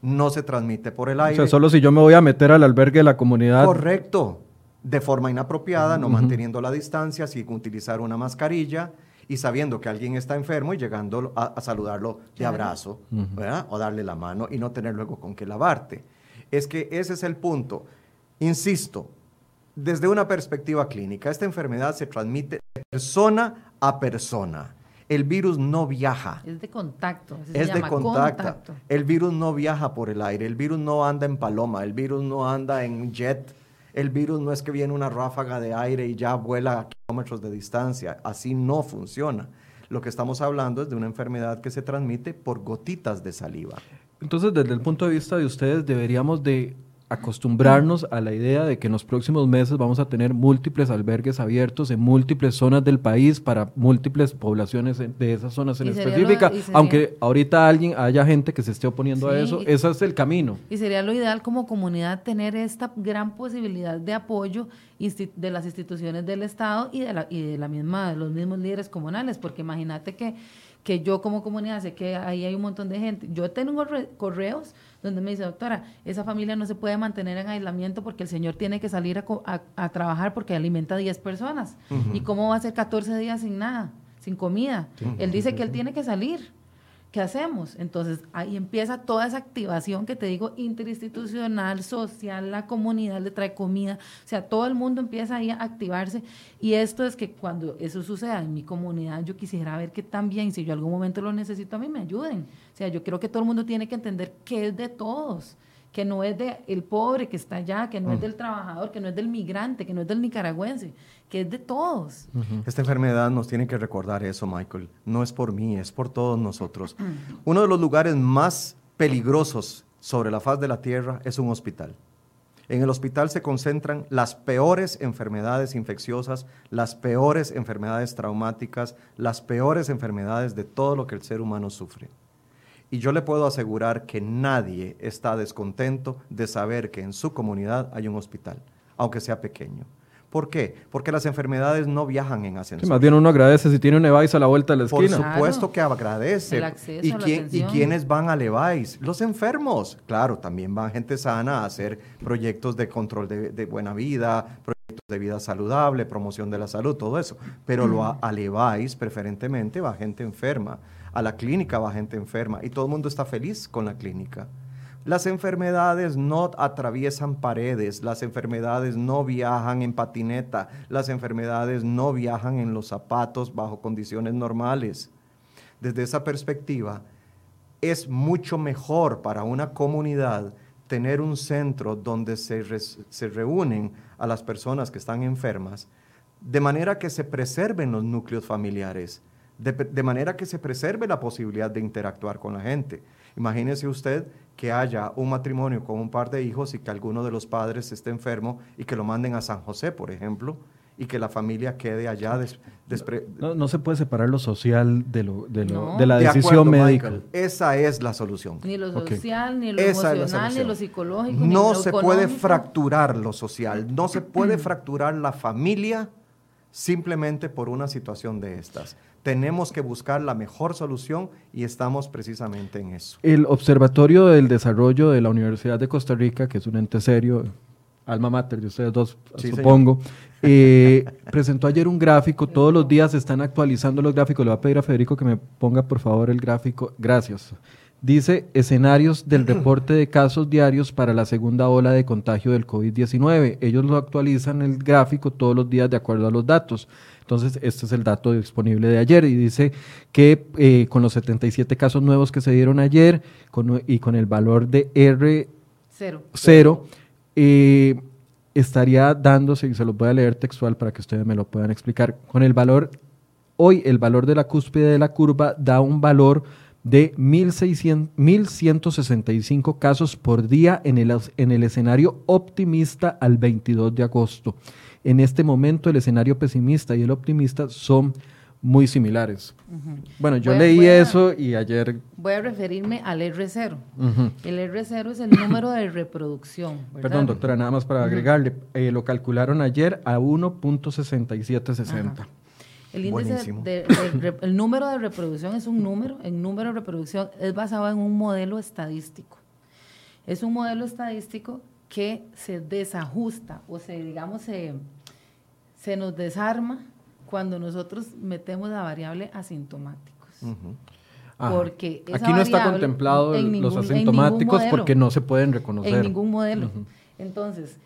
Speaker 3: No se transmite por el aire.
Speaker 1: O sea, solo si yo me voy a meter al albergue de la comunidad.
Speaker 3: Correcto. De forma inapropiada, no manteniendo la distancia, sin utilizar una mascarilla y sabiendo que alguien está enfermo y llegando a, saludarlo de abrazo, ¿verdad? O darle la mano y no tener luego con qué lavarte. Es que ese es el punto. Insisto, desde una perspectiva clínica, esta enfermedad se transmite de persona a persona. El virus no viaja.
Speaker 2: Es de contacto.
Speaker 3: es de contacto. El virus no viaja por el aire. El virus no anda en paloma. El virus no anda en jet. El virus no es que viene una ráfaga de aire y ya vuela a kilómetros de distancia. Así no funciona. Lo que estamos hablando es de una enfermedad que se transmite por gotitas de saliva.
Speaker 1: Entonces, desde el punto de vista de ustedes, deberíamos de acostumbrarnos a la idea de que en los próximos meses vamos a tener múltiples albergues abiertos en múltiples zonas del país para múltiples poblaciones de esas zonas en específica, aunque ahorita alguien haya gente que se esté oponiendo a eso, ese es el camino.
Speaker 2: Y sería lo ideal como comunidad tener esta gran posibilidad de apoyo de las instituciones del Estado y de la, y de la misma de los mismos líderes comunales, porque imagínate que que yo como comunidad sé que ahí hay un montón de gente. Yo tengo correos donde me dice, doctora, esa familia no se puede mantener en aislamiento porque el señor tiene que salir a, trabajar porque alimenta a 10 personas. ¿Y cómo va a ser 14 días sin nada, sin comida? Él dice que él tiene que salir. ¿Qué hacemos? Entonces ahí empieza toda esa activación que te digo, interinstitucional, social, la comunidad le trae comida, o sea, todo el mundo empieza ahí a activarse y esto es que cuando eso suceda en mi comunidad, yo quisiera ver que también, si yo algún momento lo necesito, a mí me ayuden. O sea, yo creo que todo el mundo tiene que entender que es de todos que no es del el pobre que está allá, que no es mm. del trabajador, que no es del migrante, que no es del nicaragüense, que es de todos.
Speaker 3: Esta enfermedad nos tiene que recordar eso, Michael. No es por mí, es por todos nosotros. Uno de los lugares más peligrosos sobre la faz de la tierra es un hospital. En el hospital se concentran las peores enfermedades infecciosas, las peores enfermedades traumáticas, las peores enfermedades de todo lo que el ser humano sufre. Y yo le puedo asegurar que nadie está descontento de saber que en su comunidad hay un hospital, aunque sea pequeño. ¿Por qué? Porque las enfermedades no viajan en ascensor.
Speaker 1: más bien uno agradece si tiene un Levi's a la vuelta de la esquina.
Speaker 3: Por supuesto que agradece. ¿Y, quién, ¿Y quiénes van a Levi's? Los enfermos. Claro, también van gente sana a hacer proyectos de control de, de buena vida, proyectos de vida saludable, promoción de la salud, todo eso. Pero lo a, Levi's preferentemente va gente enferma, a la clínica va gente enferma y todo el mundo está feliz con la clínica. Las enfermedades no atraviesan paredes, las enfermedades no viajan en patineta, las enfermedades no viajan en los zapatos bajo condiciones normales. Desde esa perspectiva, es mucho mejor para una comunidad tener un centro donde se, se, reúnen a las personas que están enfermas, de manera que se preserven los núcleos familiares, de, de, manera que se preserve la posibilidad de interactuar con la gente. Imagínese usted que haya un matrimonio con un par de hijos y que alguno de los padres esté enfermo y que lo manden a San José, por ejemplo, y que la familia quede allá.
Speaker 1: no, se puede separar lo social de, lo, de, lo, de la decisión médica.
Speaker 3: esa es la solución.
Speaker 2: Ni lo social, ni lo emocional, ni lo psicológico.
Speaker 3: No se puede fracturar lo social, no se puede fracturar la familia simplemente por una situación de estas. Tenemos que buscar la mejor solución y estamos precisamente en eso.
Speaker 1: El Observatorio del Desarrollo de la Universidad de Costa Rica, que es un ente serio, alma mater de ustedes dos, supongo, eh, presentó ayer un gráfico, todos los días están actualizando los gráficos, le voy a pedir a Federico que me ponga por favor el gráfico, gracias. Dice escenarios del reporte de casos diarios para la segunda ola de contagio del COVID-19. Ellos lo actualizan el gráfico todos los días de acuerdo a los datos. Entonces, este es el dato disponible de ayer y dice que eh, con los 77 casos nuevos que se dieron ayer y con el valor de R cero eh, estaría dándose, y se los voy a leer textual para que ustedes me lo puedan explicar, con el valor, hoy el valor de la cúspide de la curva da un valor de 1.165 casos por día en el, en el escenario optimista al 22 de agosto. En este momento el escenario pesimista y el optimista son muy similares. Bueno, yo leí eso y ayer...
Speaker 2: Voy a referirme al R0. El R0 es el número de reproducción.
Speaker 1: Perdón, doctora, nada más para agregarle. Eh, lo calcularon ayer a 1.6760.
Speaker 2: El índice de, el número de reproducción es un número, el número de reproducción es basado en un modelo estadístico. Es un modelo estadístico que se desajusta o se, digamos, se, se nos desarma cuando nosotros metemos la variable asintomáticos.
Speaker 1: porque aquí no está contemplado los asintomáticos porque no se pueden reconocer.
Speaker 2: En ningún modelo. Entonces,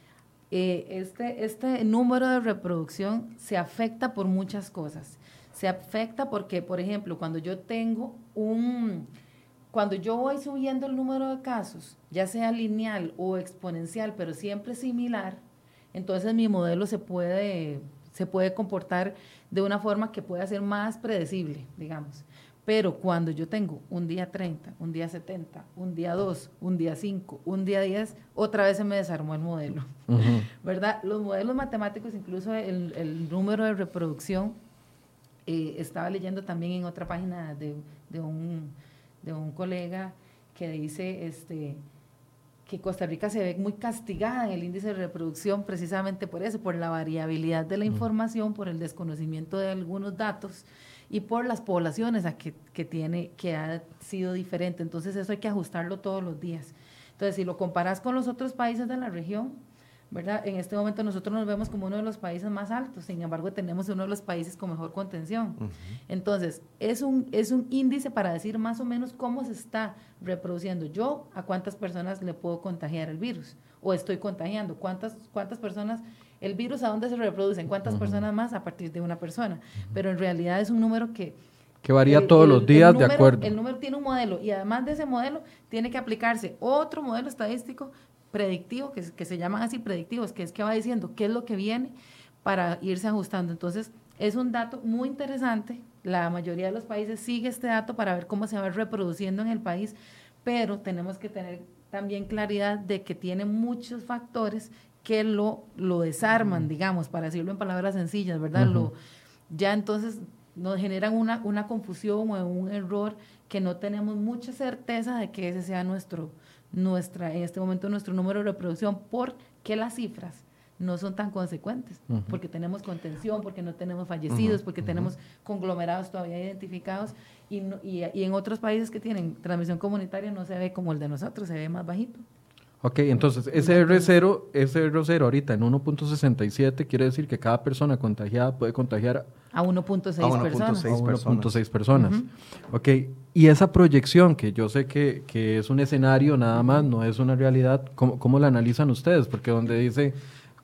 Speaker 2: eh, este, este número de reproducción se afecta por muchas cosas. Se afecta porque, por ejemplo, cuando yo tengo un... Cuando yo voy subiendo el número de casos, ya sea lineal o exponencial, pero siempre similar, entonces mi modelo se puede se puede comportar de una forma que pueda ser más predecible, digamos. Pero cuando yo tengo un día 30, un día 70, un día 2, un día 5, un día 10, otra vez se me desarmó el modelo, ¿verdad? Los modelos matemáticos, incluso el, número de reproducción, eh, estaba leyendo también en otra página de, de, un, de un colega que dice, este, que Costa Rica se ve muy castigada en el índice de reproducción precisamente por eso, por la variabilidad de la información, por el desconocimiento de algunos datos y por las poblaciones a que, que, tiene, que ha sido diferente. Entonces eso hay que ajustarlo todos los días. Entonces, si lo comparas con los otros países de la región, ¿verdad? En este momento nosotros nos vemos como uno de los países más altos, sin embargo tenemos uno de los países con mejor contención. Entonces, es un, es un índice para decir más o menos cómo se está reproduciendo. Yo, a cuántas personas le puedo contagiar el virus o estoy contagiando, cuántas, cuántas personas, el virus a dónde se reproduce, cuántas personas más a partir de una persona. Pero en realidad es un número que
Speaker 1: que varía todos los días de acuerdo.
Speaker 2: El número tiene un modelo y además de ese modelo tiene que aplicarse otro modelo estadístico predictivo, que, que se llaman así predictivos, que es que va diciendo qué es lo que viene para irse ajustando. Entonces, es un dato muy interesante. La mayoría de los países sigue este dato para ver cómo se va reproduciendo en el país, pero tenemos que tener también claridad de que tiene muchos factores que lo, lo desarman, digamos, para decirlo en palabras sencillas, ¿verdad? lo, ya entonces nos generan una, una confusión o un error que no tenemos mucha certeza de que ese sea nuestro, nuestra, en este momento nuestro número de reproducción, porque las cifras no son tan consecuentes, porque tenemos contención, porque no tenemos fallecidos, porque tenemos conglomerados todavía identificados y, y, en otros países que tienen transmisión comunitaria no se ve como el de nosotros, se ve más bajito.
Speaker 1: Ok, entonces ese R0, ese R0 ahorita en 1.67 quiere decir que cada persona contagiada puede contagiar
Speaker 2: a 1.6 personas. A
Speaker 1: 1.6 personas. Ok, y esa proyección, que yo sé que, que, es un escenario nada más, no es una realidad, ¿cómo, cómo la analizan ustedes? Porque donde dice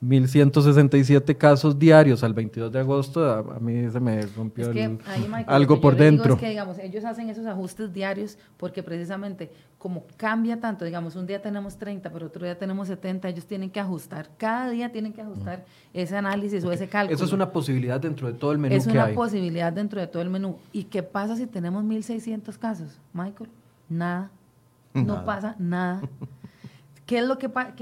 Speaker 1: 1.167 casos diarios al 22 de agosto, a, mí se me rompió algo por dentro.
Speaker 2: es que, digamos, ellos hacen esos ajustes diarios porque precisamente como cambia tanto, digamos, un día tenemos 30, pero otro día tenemos 70, ellos tienen que ajustar, cada día tienen que ajustar mm. ese análisis o ese cálculo.
Speaker 1: Eso es una posibilidad dentro de todo el menú
Speaker 2: es una posibilidad dentro de todo el menú. ¿Y qué pasa si tenemos 1.600 casos, Michael? Nada. No pasa nada. ¿Qué es lo que pasa?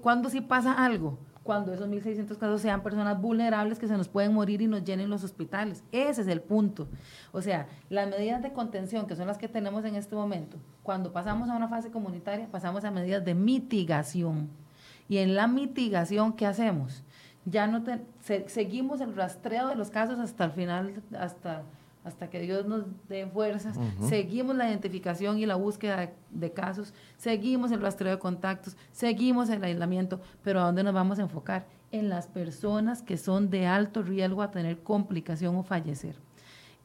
Speaker 2: ¿Cuándo sí pasa algo? Cuando esos 1.600 casos sean personas vulnerables que se nos pueden morir y nos llenen los hospitales. Ese es el punto. O sea, las medidas de contención, que son las que tenemos en este momento, cuando pasamos a una fase comunitaria, pasamos a medidas de mitigación. Y en la mitigación, ¿qué hacemos? Ya no seguimos el rastreo de los casos hasta el final, hasta hasta que Dios nos dé fuerzas, seguimos la identificación y la búsqueda de, casos, seguimos el rastreo de contactos, seguimos el aislamiento, pero ¿a dónde nos vamos a enfocar? En las personas que son de alto riesgo a tener complicación o fallecer.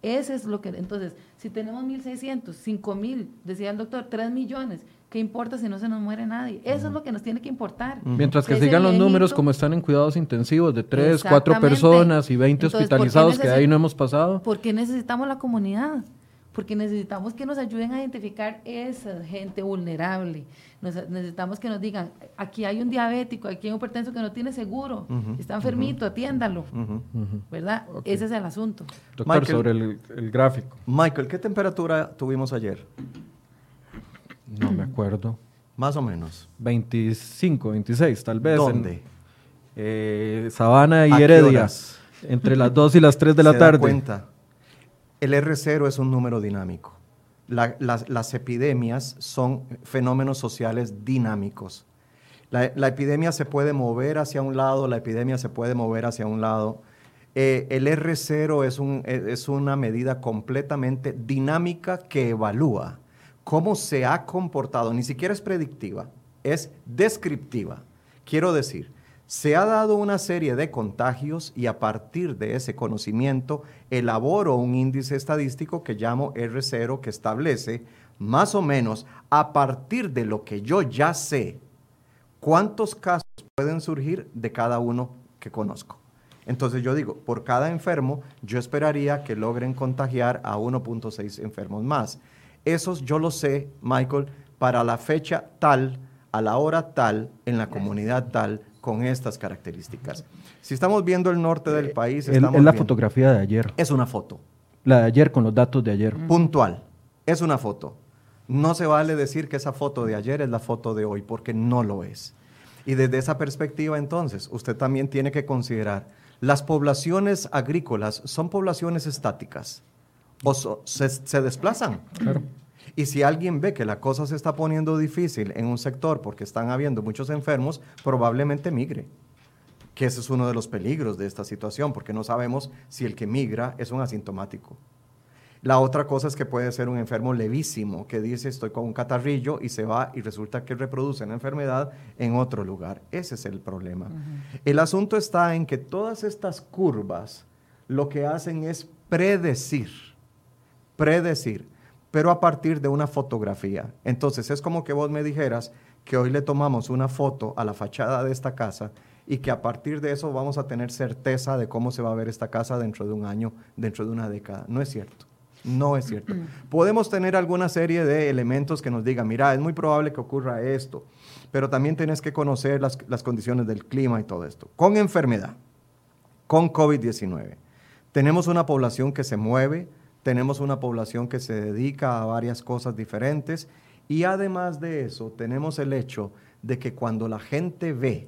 Speaker 2: Ese es lo que, entonces, si tenemos 1.600, 5.000, decía el doctor, 3 millones, ¿Qué importa si no se nos muere nadie? Eso es lo que nos tiene que importar.
Speaker 1: Mientras que sigan los números como están en cuidados intensivos de 3, 4 personas y 20 hospitalizados que ahí no hemos pasado.
Speaker 2: Porque necesitamos la comunidad, porque necesitamos que nos ayuden a identificar esa gente vulnerable. necesitamos que nos digan, aquí hay un diabético, aquí hay un hipertenso que no tiene seguro, está enfermito, atiéndalo. ¿Verdad? Ese es el asunto.
Speaker 1: Doctor, sobre el gráfico.
Speaker 3: Michael, ¿qué temperatura tuvimos ayer?
Speaker 1: No me acuerdo.
Speaker 3: Más o menos.
Speaker 1: 25, 26, tal vez.
Speaker 3: ¿Dónde?
Speaker 1: Eh, Sabana y Heredia. Entre las 2 y las 3 de la tarde. Da
Speaker 3: cuenta. El R0 es un número dinámico. las, epidemias son fenómenos sociales dinámicos. La, epidemia se puede mover hacia un lado, la epidemia se puede mover hacia un lado. Eh, el R0 es, un, es una medida completamente dinámica que evalúa cómo se ha comportado, ni siquiera es predictiva, es descriptiva. Quiero decir, se ha dado una serie de contagios y a partir de ese conocimiento elaboro un índice estadístico que llamo R0 que establece más o menos a partir de lo que yo ya sé cuántos casos pueden surgir de cada uno que conozco. Entonces yo digo, por cada enfermo yo esperaría que logren contagiar a 1.6 enfermos más. Esos yo lo sé, Michael, para la fecha tal, a la hora tal, en la comunidad tal, con estas características. Si estamos viendo el norte del eh, país...
Speaker 1: es la fotografía de ayer.
Speaker 3: Es una foto.
Speaker 1: La de ayer con los datos de ayer.
Speaker 3: Puntual. Es una foto. No se vale decir que esa foto de ayer es la foto de hoy, porque no lo es. Y desde esa perspectiva, entonces, usted también tiene que considerar, las poblaciones agrícolas son poblaciones estáticas o se, desplazan. Y si alguien ve que la cosa se está poniendo difícil en un sector porque están habiendo muchos enfermos, probablemente migre. Que ese es uno de los peligros de esta situación, porque no sabemos si el que migra es un asintomático. La otra cosa es que puede ser un enfermo levísimo que dice estoy con un catarrillo y se va y resulta que reproduce la enfermedad en otro lugar. Ese es el problema. El asunto está en que todas estas curvas lo que hacen es predecir predecir, pero a partir de una fotografía. Entonces es como que vos me dijeras que hoy le tomamos una foto a la fachada de esta casa y que a partir de eso vamos a tener certeza de cómo se va a ver esta casa dentro de un año, dentro de una década. No es cierto. No es cierto. Podemos tener alguna serie de elementos que nos digan, mira, es muy probable que ocurra esto, pero también tienes que conocer las, las condiciones del clima y todo esto. Con enfermedad, con COVID-19, tenemos una población que se mueve, tenemos una población que se dedica a varias cosas diferentes y además de eso tenemos el hecho de que cuando la gente ve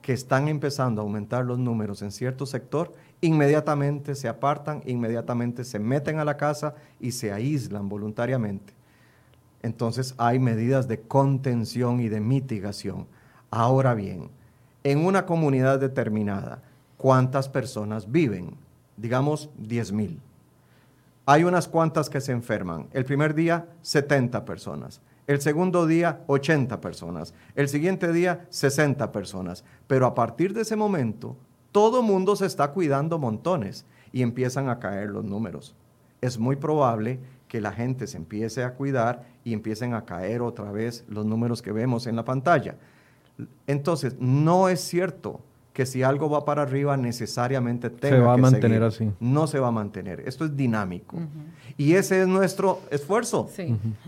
Speaker 3: que están empezando a aumentar los números en cierto sector, inmediatamente se apartan, inmediatamente se meten a la casa y se aíslan voluntariamente. Entonces hay medidas de contención y de mitigación. Ahora bien, en una comunidad determinada, ¿cuántas personas viven? Digamos 10 mil hay unas cuantas que se enferman. El primer día, 70 personas. El segundo día, 80 personas. El siguiente día, 60 personas. Pero a partir de ese momento, todo mundo se está cuidando montones y empiezan a caer los números. Es muy probable que la gente se empiece a cuidar y empiecen a caer otra vez los números que vemos en la pantalla. Entonces, no es cierto que si algo va para arriba necesariamente tenga
Speaker 1: se va
Speaker 3: a
Speaker 1: mantener así.
Speaker 3: No se va a mantener. Esto es dinámico. Y ese es nuestro esfuerzo.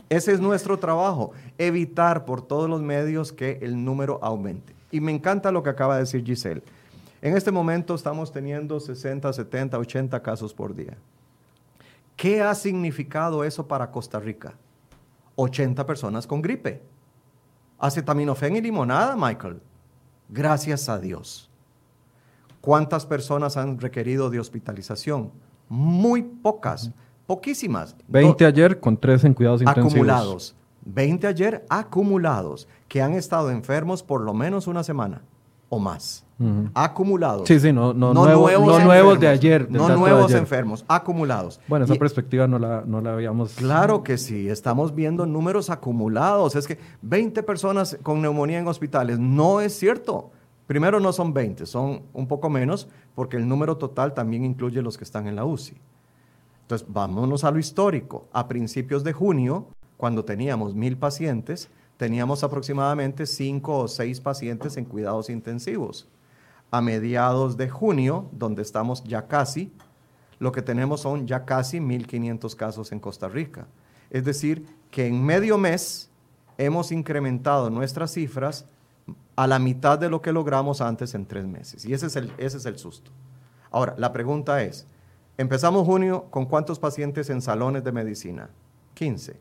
Speaker 3: Ese es nuestro trabajo. Evitar por todos los medios que el número aumente. Y me encanta lo que acaba de decir Giselle. En este momento estamos teniendo 60, 70, 80 casos por día. ¿Qué ha significado eso para Costa Rica? 80 personas con gripe. Acetaminofén y limonada, Michael. Gracias a Dios. ¿Cuántas personas han requerido de hospitalización? Muy pocas, poquísimas.
Speaker 1: 20 ayer con 3 en cuidados intensivos.
Speaker 3: Acumulados. 20 ayer acumulados que han estado enfermos por lo menos una semana o más. Acumulados.
Speaker 1: Sí, sí, no, no, nuevos, de ayer.
Speaker 3: No nuevos enfermos, acumulados.
Speaker 1: Bueno, esa perspectiva no la, no la habíamos...
Speaker 3: Claro que sí, estamos viendo números acumulados. Es que 20 personas con neumonía en hospitales, no es cierto. Primero no son 20, son un poco menos, porque el número total también incluye los que están en la UCI. Entonces, vámonos a lo histórico. A principios de junio, cuando teníamos mil pacientes, teníamos aproximadamente cinco o seis pacientes en cuidados intensivos. A mediados de junio, donde estamos ya casi, lo que tenemos son ya casi 1.500 casos en Costa Rica. Es decir, que en medio mes hemos incrementado nuestras cifras a la mitad de lo que logramos antes en tres meses. Y ese es el, ese es el susto. Ahora, la pregunta es, empezamos junio con cuántos pacientes en salones de medicina? 15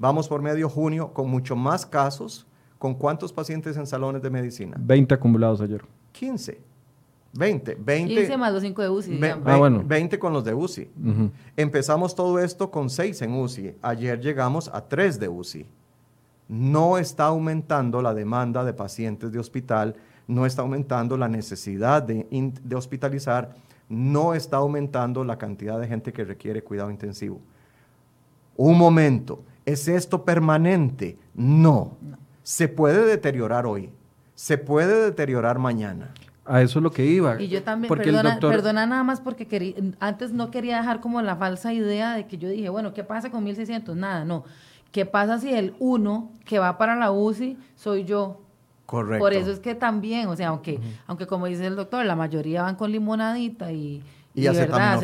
Speaker 3: Vamos por medio junio con mucho más casos. ¿Con cuántos pacientes en salones de medicina?
Speaker 1: 20 acumulados ayer.
Speaker 3: 15. 20. 20
Speaker 2: 15 más los 5 de UCI.
Speaker 3: ah, bueno. 20 con los de UCI. Empezamos todo esto con 6 en UCI. Ayer llegamos a 3 de UCI. No está aumentando la demanda de pacientes de hospital, no está aumentando la necesidad de, de hospitalizar, no está aumentando la cantidad de gente que requiere cuidado intensivo. Un momento, ¿Es esto permanente? No. Se puede deteriorar hoy, se puede deteriorar mañana.
Speaker 1: A eso es lo que iba.
Speaker 2: Y yo también, perdona, perdona nada más porque antes no quería dejar como la falsa idea de que yo dije, bueno, ¿qué pasa con 1600? Nada, no. ¿Qué pasa si el uno que va para la UCI soy yo?
Speaker 3: Correcto.
Speaker 2: Por eso es que también, o sea, aunque, aunque como dice el doctor, la mayoría van con limonadita y,
Speaker 3: y, y verdad,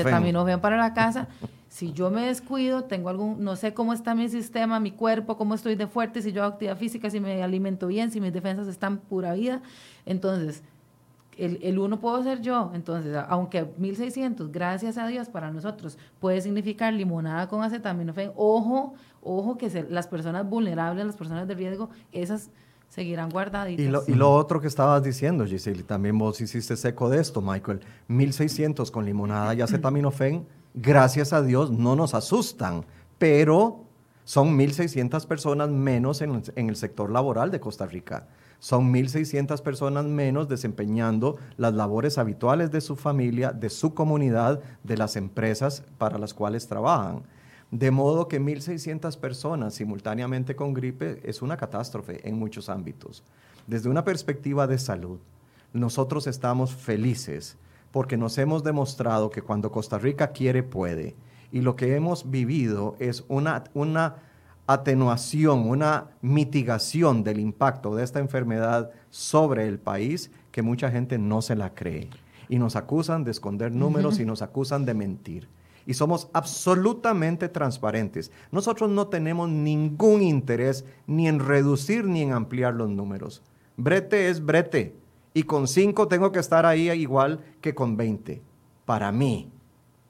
Speaker 2: ven para la casa. Si yo me descuido, tengo algún, no sé cómo está mi sistema, mi cuerpo, cómo estoy de fuerte, si yo hago actividad física, si me alimento bien, si mis defensas están pura vida. Entonces, el, el uno puedo ser yo. Entonces, aunque 1600, gracias a Dios, para nosotros puede significar limonada con acetaminofén, ojo, ojo que las personas vulnerables, las personas de riesgo, esas seguirán guardaditas.
Speaker 3: Y lo, otro que estabas diciendo, Giselle, también vos hiciste seco de esto, Michael, 1600 con limonada y acetaminofén gracias a Dios, no nos asustan, pero son 1.600 personas menos en, el sector laboral de Costa Rica. Son 1.600 personas menos desempeñando las labores habituales de su familia, de su comunidad, de las empresas para las cuales trabajan. De modo que 1.600 personas simultáneamente con gripe es una catástrofe en muchos ámbitos. Desde una perspectiva de salud, nosotros estamos felices porque nos hemos demostrado que cuando Costa Rica quiere, puede. Y lo que hemos vivido es una, una atenuación, una mitigación del impacto de esta enfermedad sobre el país que mucha gente no se la cree. Y nos acusan de esconder números y nos acusan de mentir. Y somos absolutamente transparentes. Nosotros no tenemos ningún interés ni en reducir ni en ampliar los números. Brete es brete y con 5 tengo que estar ahí igual que con 20. Para mí,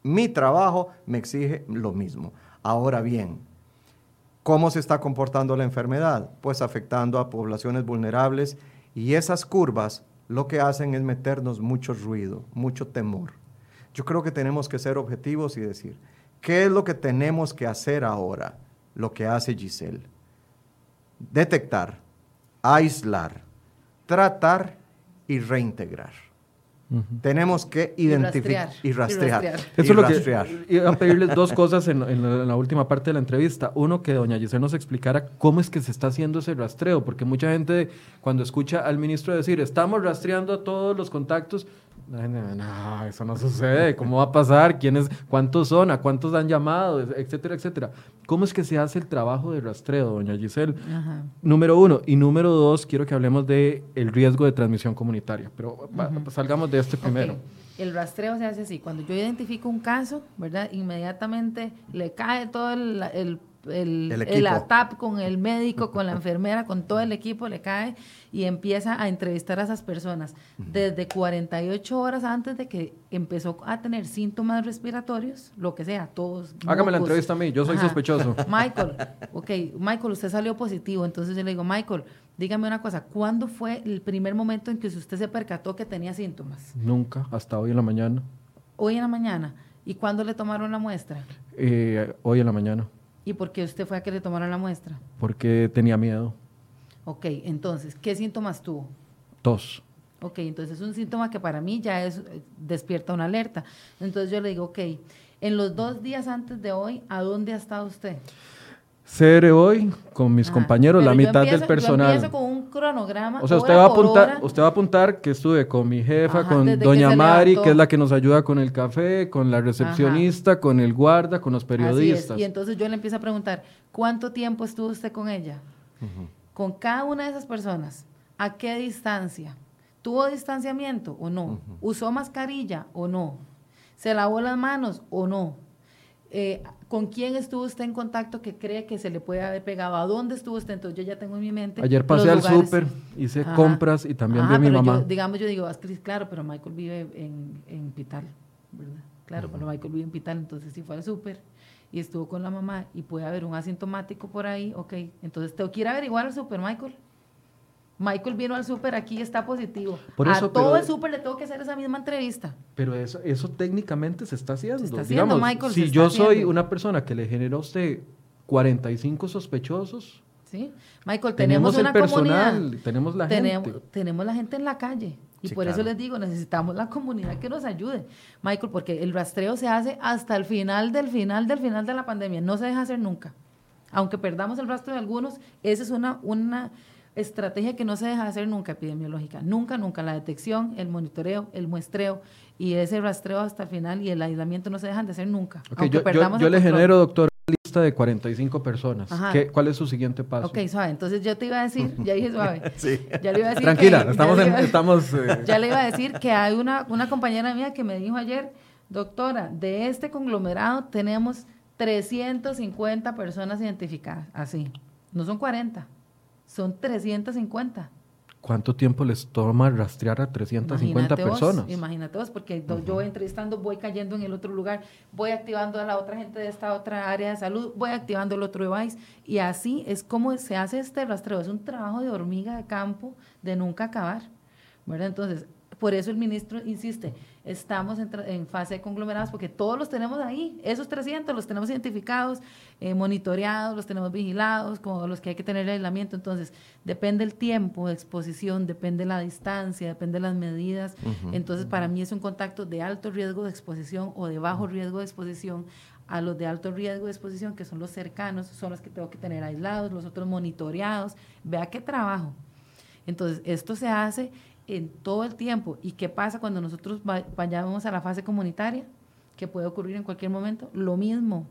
Speaker 3: mi trabajo me exige lo mismo. Ahora bien, ¿cómo se está comportando la enfermedad? Pues afectando a poblaciones vulnerables y esas curvas lo que hacen es meternos mucho ruido, mucho temor. Yo creo que tenemos que ser objetivos y decir, ¿qué es lo que tenemos que hacer ahora? Lo que hace Giselle. Detectar, aislar, tratar y reintegrar. Tenemos que identificar y rastrear.
Speaker 1: Eso es lo que iba a pedirles dos cosas en, en, la última parte de la entrevista. Uno, que doña Giselle nos explicara cómo es que se está haciendo ese rastreo, porque mucha gente cuando escucha al ministro decir, estamos rastreando a todos los contactos, no, eso no sucede. ¿Cómo va a pasar? ¿Quiénes, ¿Cuántos son? ¿A cuántos han llamado? Etcétera, etcétera. ¿Cómo es que se hace el trabajo de rastreo, doña Giselle? Número uno. Y número dos, quiero que hablemos del el riesgo de transmisión comunitaria. Pero salgamos de este primero.
Speaker 2: El rastreo se hace así. Cuando yo identifico un caso, ¿verdad? Inmediatamente le cae todo el, el el, el, ATAP con el médico, con la enfermera, con todo el equipo, le cae y empieza a entrevistar a esas personas. Desde 48 horas antes de que empezó a tener síntomas respiratorios, lo que sea, todos.
Speaker 1: Hágame la entrevista a mí, yo soy sospechoso.
Speaker 2: Michael, ok, Michael, usted salió positivo, entonces yo le digo, Michael, dígame una cosa, ¿cuándo fue el primer momento en que usted se percató que tenía síntomas?
Speaker 1: Nunca, hasta hoy en la mañana.
Speaker 2: Hoy en la mañana. ¿Y cuándo le tomaron la muestra?
Speaker 1: Eh, hoy en la mañana.
Speaker 2: ¿Y por qué usted fue a que le tomaron la muestra?
Speaker 1: Porque tenía miedo.
Speaker 2: Ok, entonces, ¿qué síntomas tuvo?
Speaker 1: Tos.
Speaker 2: Ok, entonces es un síntoma que para mí ya es eh, despierta una alerta. Entonces yo le digo, ok, en los dos días antes de hoy, ¿a dónde ha estado usted?
Speaker 1: CR hoy con mis compañeros, la mitad del personal. Yo
Speaker 2: empiezo con un cronograma.
Speaker 1: O sea, usted va, a apuntar, usted va a apuntar que estuve con mi jefa, con doña Mari, que es la que nos ayuda con el café, con la recepcionista, con el guarda, con los periodistas.
Speaker 2: Y entonces yo le empiezo a preguntar, ¿cuánto tiempo estuvo usted con ella? Con cada una de esas personas, ¿a qué distancia? ¿Tuvo distanciamiento o no? ¿Usó mascarilla o no? ¿Se lavó las manos o no? Eh, ¿Con quién estuvo usted en contacto que cree que se le puede haber pegado? ¿A dónde estuvo usted? Entonces yo ya tengo en mi mente.
Speaker 1: Ayer pasé al súper, hice compras y también vi a mi mamá.
Speaker 2: digamos, yo digo, claro, pero Michael vive en, en Pital, ¿verdad? Claro, pero Michael vive en Pital, entonces si fue al súper y estuvo con la mamá y puede haber un asintomático por ahí, ok. Entonces tengo que ir a averiguar al súper, Michael. Michael vino al súper aquí está positivo. Por eso, a todo el súper le tengo que hacer esa misma entrevista.
Speaker 1: Pero eso, eso técnicamente se está haciendo. Se está haciendo, Michael. Si yo soy una persona que le generó a usted 45 sospechosos.
Speaker 2: Sí, Michael, tenemos, una personal,
Speaker 1: comunidad. Tenemos la
Speaker 2: gente. Tenemos la gente en la calle. Y por eso les digo, necesitamos la comunidad que nos ayude. Michael, porque el rastreo se hace hasta el final del final del final de la pandemia. No se deja hacer nunca. Aunque perdamos el rastro de algunos, esa es una, una estrategia que no se deja hacer nunca epidemiológica, nunca, nunca. La detección, el monitoreo, el muestreo y ese rastreo hasta el final y el aislamiento no se dejan de hacer nunca.
Speaker 1: yo, le genero, doctor, una lista de 45 personas. ¿Qué, ¿Cuál es su siguiente paso?
Speaker 2: Ok, suave. Entonces yo te iba a decir, ya dije suave.
Speaker 1: sí. Ya le iba a decir Tranquila, estamos... En, estamos
Speaker 2: eh, Ya le iba a decir que hay una, una compañera mía que me dijo ayer, doctora, de este conglomerado tenemos 350 personas identificadas, así. No son 40 son 350.
Speaker 1: ¿Cuánto tiempo les toma rastrear a 350 personas?
Speaker 2: imagínate vos, porque yo voy entrevistando, voy cayendo en el otro lugar, voy activando a la otra gente de esta otra área de salud, voy activando el otro device, y así es como se hace este rastreo. Es un trabajo de hormiga de campo de nunca acabar. ¿verdad? Entonces, por eso el ministro insiste, estamos en, fase de conglomerados porque todos los tenemos ahí, esos 300 los tenemos identificados, eh, monitoreados, los tenemos vigilados, como los que hay que tener aislamiento. Entonces, depende el tiempo de exposición, depende la distancia, depende las medidas. Entonces, para mí es un contacto de alto riesgo de exposición o de bajo riesgo de exposición a los de alto riesgo de exposición, que son los cercanos, son los que tengo que tener aislados, los otros monitoreados. Vea qué trabajo. Entonces, esto se hace en todo el tiempo. ¿Y qué pasa cuando nosotros vayamos a la fase comunitaria? Que puede ocurrir en cualquier momento. Lo mismo.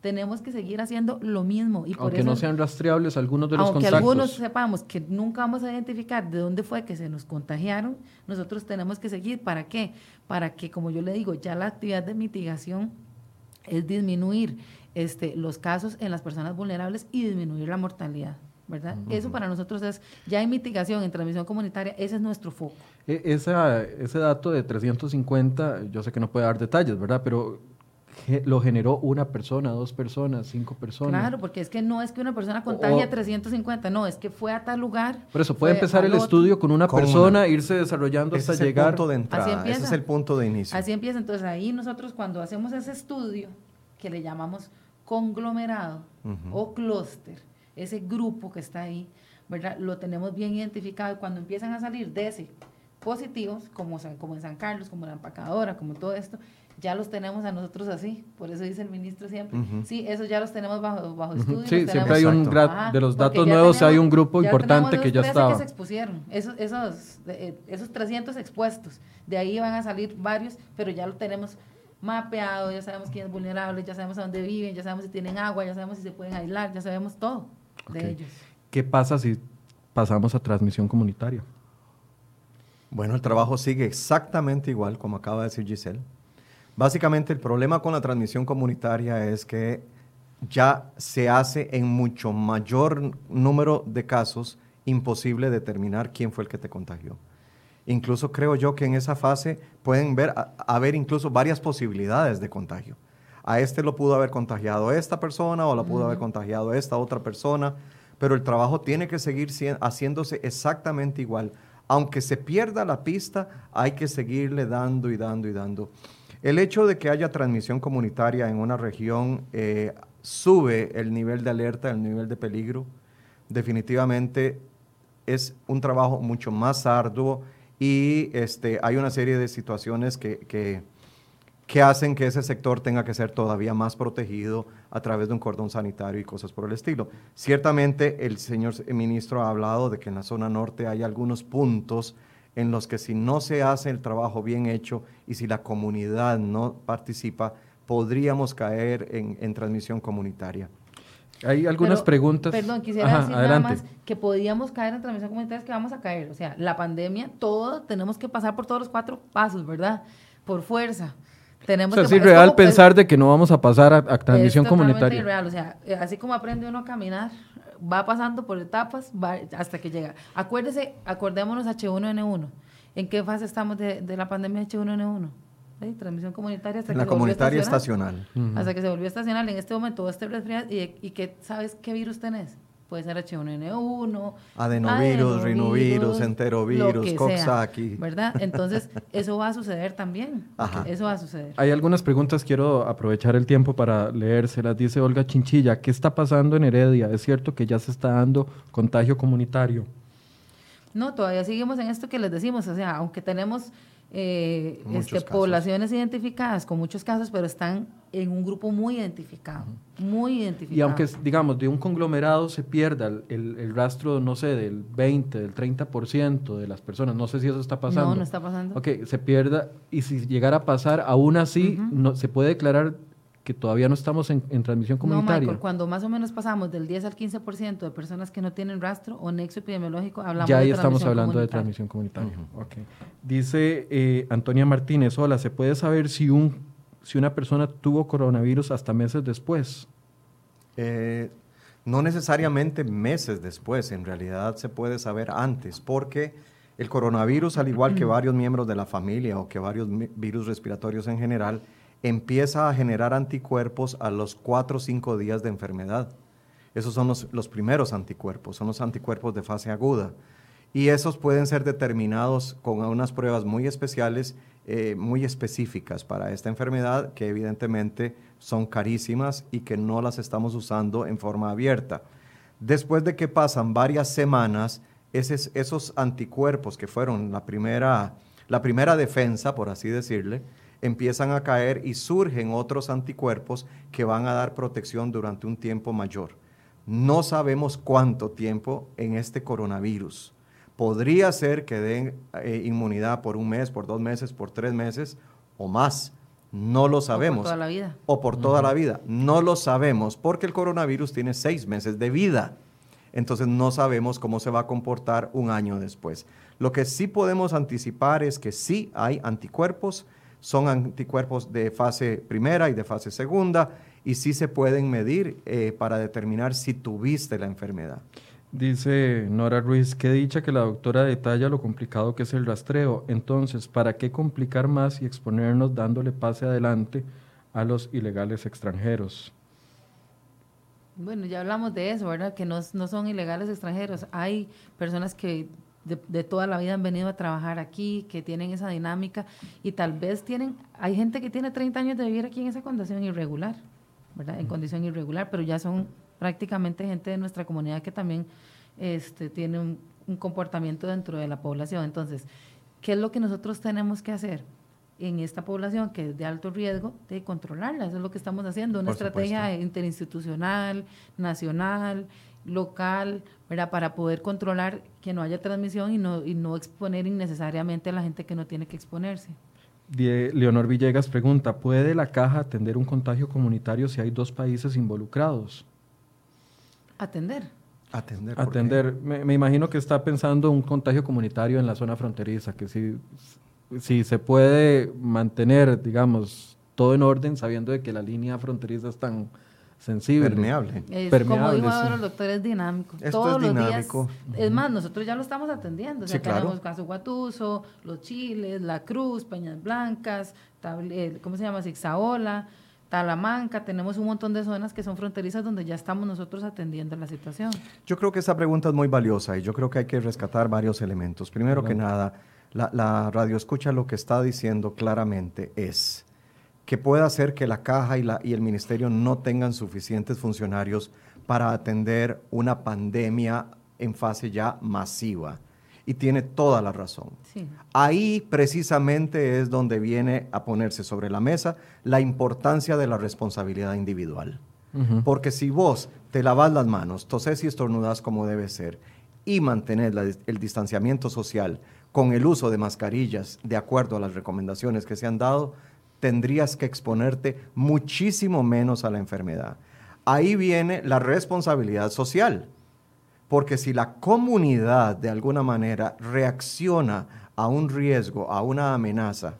Speaker 2: Tenemos que seguir haciendo lo mismo. Y
Speaker 1: aunque no sean rastreables algunos de los
Speaker 2: contactos. Aunque algunos sepamos que nunca vamos a identificar de dónde fue que se nos contagiaron, nosotros tenemos que seguir. ¿Para qué? Para que, como yo le digo, ya la actividad de mitigación es disminuir este, los casos en las personas vulnerables y disminuir la mortalidad. ¿Verdad? Eso para nosotros es, ya hay mitigación en transmisión comunitaria, ese es nuestro foco.
Speaker 1: E, ese dato de 350, yo sé que no puede dar detalles, ¿verdad? Pero lo generó una persona, dos personas, cinco personas.
Speaker 2: Claro, porque es que no es que una persona contagie a 350, no, es que fue a tal lugar.
Speaker 1: Por eso puede empezar el estudio con una persona, irse desarrollando hasta llegar.
Speaker 3: Es el punto de entrada, ese es el punto de inicio.
Speaker 2: Así empieza, entonces ahí nosotros cuando hacemos ese estudio, que le llamamos conglomerado o clúster, ese grupo que está ahí, ¿verdad? Lo tenemos bien identificado y cuando empiezan a salir de ese positivos, como, como en San Carlos, como la empacadora, como todo esto, ya los tenemos a nosotros así, por eso dice el ministro siempre, sí, esos ya los tenemos bajo, bajo estudio.
Speaker 1: Sí, siempre hay un de los datos nuevos hay un grupo importante que ya estaba.
Speaker 2: que se expusieron, esos, esos, eh, esos 300 expuestos, de ahí van a salir varios, pero ya lo tenemos mapeado, ya sabemos quién es vulnerable, ya sabemos a dónde viven, ya sabemos si tienen agua, ya sabemos si se pueden aislar, ya sabemos todo de ellos.
Speaker 1: ¿Qué pasa si pasamos a transmisión comunitaria?
Speaker 3: Bueno, el trabajo sigue exactamente igual, como acaba de decir Giselle. Básicamente el problema con la transmisión comunitaria es que ya se hace en mucho mayor número de casos imposible determinar quién fue el que te contagió. Incluso creo yo que en esa fase pueden ver, haber incluso varias posibilidades de contagio. A este lo pudo haber contagiado esta persona o la pudo haber contagiado esta otra persona, pero el trabajo tiene que seguir haciéndose exactamente igual. Aunque se pierda la pista, hay que seguirle dando y dando y dando. El hecho de que haya transmisión comunitaria en una región eh, sube el nivel de alerta, el nivel de peligro. Definitivamente es un trabajo mucho más arduo y este, hay una serie de situaciones que, que, que, hacen que ese sector tenga que ser todavía más protegido a través de un cordón sanitario y cosas por el estilo. Ciertamente el señor ministro ha hablado de que en la zona norte hay algunos puntos en los que si no se hace el trabajo bien hecho y si la comunidad no participa, podríamos caer en, transmisión comunitaria.
Speaker 1: Hay algunas preguntas.
Speaker 2: Perdón, quisiera decir nada más que podríamos caer en transmisión comunitaria, es que vamos a caer. O sea, la pandemia, todo, tenemos que pasar por todos los cuatro pasos, ¿verdad? Por fuerza. Tenemos
Speaker 1: o sea, es irreal pensar de que no vamos a pasar a, a transmisión
Speaker 2: es
Speaker 1: comunitaria.
Speaker 2: Irreal. O sea, así como aprende uno a caminar, va pasando por etapas hasta que llega. Acuérdese, acordémonos H1N1. ¿En qué fase estamos de, la pandemia H1N1? Transmisión comunitaria hasta
Speaker 3: que la
Speaker 2: se
Speaker 3: comunitaria estacional.
Speaker 2: Hasta que se volvió estacional. En este momento, este resfriado, ¿y, y qué, sabes qué virus tenés? Puede ser H1N1,
Speaker 3: adenovirus, rinovirus, enterovirus, coxsackie.
Speaker 2: ¿Verdad? Entonces, eso va a suceder también. Eso va a suceder.
Speaker 1: Hay algunas preguntas, quiero aprovechar el tiempo para leérselas. Dice Olga Chinchilla, ¿qué está pasando en Heredia? ¿Es cierto que ya se está dando contagio comunitario?
Speaker 2: No, todavía seguimos en esto que les decimos. O sea, aunque tenemos eh, este, poblaciones identificadas con muchos casos, pero están en un grupo muy identificado, muy identificado.
Speaker 1: Y aunque, digamos, de un conglomerado se pierda el, rastro, no sé, del 20, del 30% de las personas, no sé si eso está pasando.
Speaker 2: No, no está pasando.
Speaker 1: Ok, se pierda, y si llegara a pasar, aún así, no, se puede declarar que todavía no estamos en, transmisión comunitaria. No, Michael,
Speaker 2: cuando más o menos pasamos del 10 al 15% de personas que no tienen rastro o nexo epidemiológico, hablamos
Speaker 1: ya ahí estamos hablando de transmisión comunitaria. Dice eh, Antonia Martínez, hola, ¿se puede saber si, un, si una persona tuvo coronavirus hasta meses después?
Speaker 3: Eh, no necesariamente meses después, en realidad se puede saber antes, porque el coronavirus, al igual que varios miembros de la familia o que varios virus respiratorios en general, empieza a generar anticuerpos a los 4 o 5 días de enfermedad. Esos son los, primeros anticuerpos, son los anticuerpos de fase aguda. Y esos pueden ser determinados con unas pruebas muy especiales, eh, muy específicas para esta enfermedad, que evidentemente son carísimas y que no las estamos usando en forma abierta. Después de que pasan varias semanas, esos anticuerpos que fueron la primera, la primera defensa, por así decirle, empiezan a caer y surgen otros anticuerpos que van a dar protección durante un tiempo mayor. No sabemos cuánto tiempo en este coronavirus. Podría ser que den eh, inmunidad por un mes, por dos meses, por tres meses o más. No lo sabemos. O por
Speaker 2: toda la vida.
Speaker 3: O por toda la vida. No lo sabemos porque el coronavirus tiene seis meses de vida. Entonces no sabemos cómo se va a comportar un año después. Lo que sí podemos anticipar es que sí hay anticuerpos, son anticuerpos de fase primera y de fase segunda y sí se pueden medir eh, para determinar si tuviste la enfermedad.
Speaker 1: Dice Nora Ruiz, qué dicha que la doctora detalla lo complicado que es el rastreo. Entonces, ¿para qué complicar más y exponernos dándole pase adelante a los ilegales extranjeros?
Speaker 2: Bueno, ya hablamos de eso, ¿verdad? Que no, no son ilegales extranjeros. Hay personas que de, toda la vida han venido a trabajar aquí, que tienen esa dinámica y tal vez tienen, hay gente que tiene 30 años de vivir aquí en esa condición irregular, ¿verdad? En condición irregular, pero ya son prácticamente gente de nuestra comunidad que también este, tiene un, comportamiento dentro de la población. Entonces, ¿Qué es lo que nosotros tenemos que hacer? en esta población que es de alto riesgo, de controlarla. Eso es lo que estamos haciendo, una estrategia interinstitucional, nacional, local, ¿verdad? para poder controlar que no haya transmisión y no, y no exponer innecesariamente a la gente que no tiene que exponerse.
Speaker 1: Leonor Villegas pregunta, ¿puede la caja atender un contagio comunitario si hay dos países involucrados?
Speaker 2: Atender.
Speaker 3: Atender.
Speaker 1: Atender. Me, imagino que está pensando un contagio comunitario en la zona fronteriza, que si, si se puede mantener, digamos, todo en orden, sabiendo de que la línea fronteriza es tan, sensible.
Speaker 3: Permeable.
Speaker 2: como dijo ahora el doctor, es dinámico. Todos los días. Es más, nosotros ya lo estamos atendiendo. O sea, tenemos Caso Guatuso, Los Chiles, La Cruz, Peñas Blancas, eh, ¿cómo se llama? Zixaola, Talamanca. Tenemos un montón de zonas que son fronterizas donde ya estamos nosotros atendiendo la situación.
Speaker 3: Yo creo que esa pregunta es muy valiosa y yo creo que hay que rescatar varios elementos. Primero que nada, la, la radio escucha lo que está diciendo claramente es que pueda hacer que la caja y, la, y el ministerio no tengan suficientes funcionarios para atender una pandemia en fase ya masiva. Y tiene toda la razón. Ahí precisamente es donde viene a ponerse sobre la mesa la importancia de la responsabilidad individual. Porque si vos te lavas las manos, toses y estornudas como debe ser, y mantenés el distanciamiento social con el uso de mascarillas de acuerdo a las recomendaciones que se han dado, tendrías que exponerte muchísimo menos a la enfermedad. Ahí viene la responsabilidad social, porque si la comunidad de alguna manera reacciona a un riesgo, a una amenaza,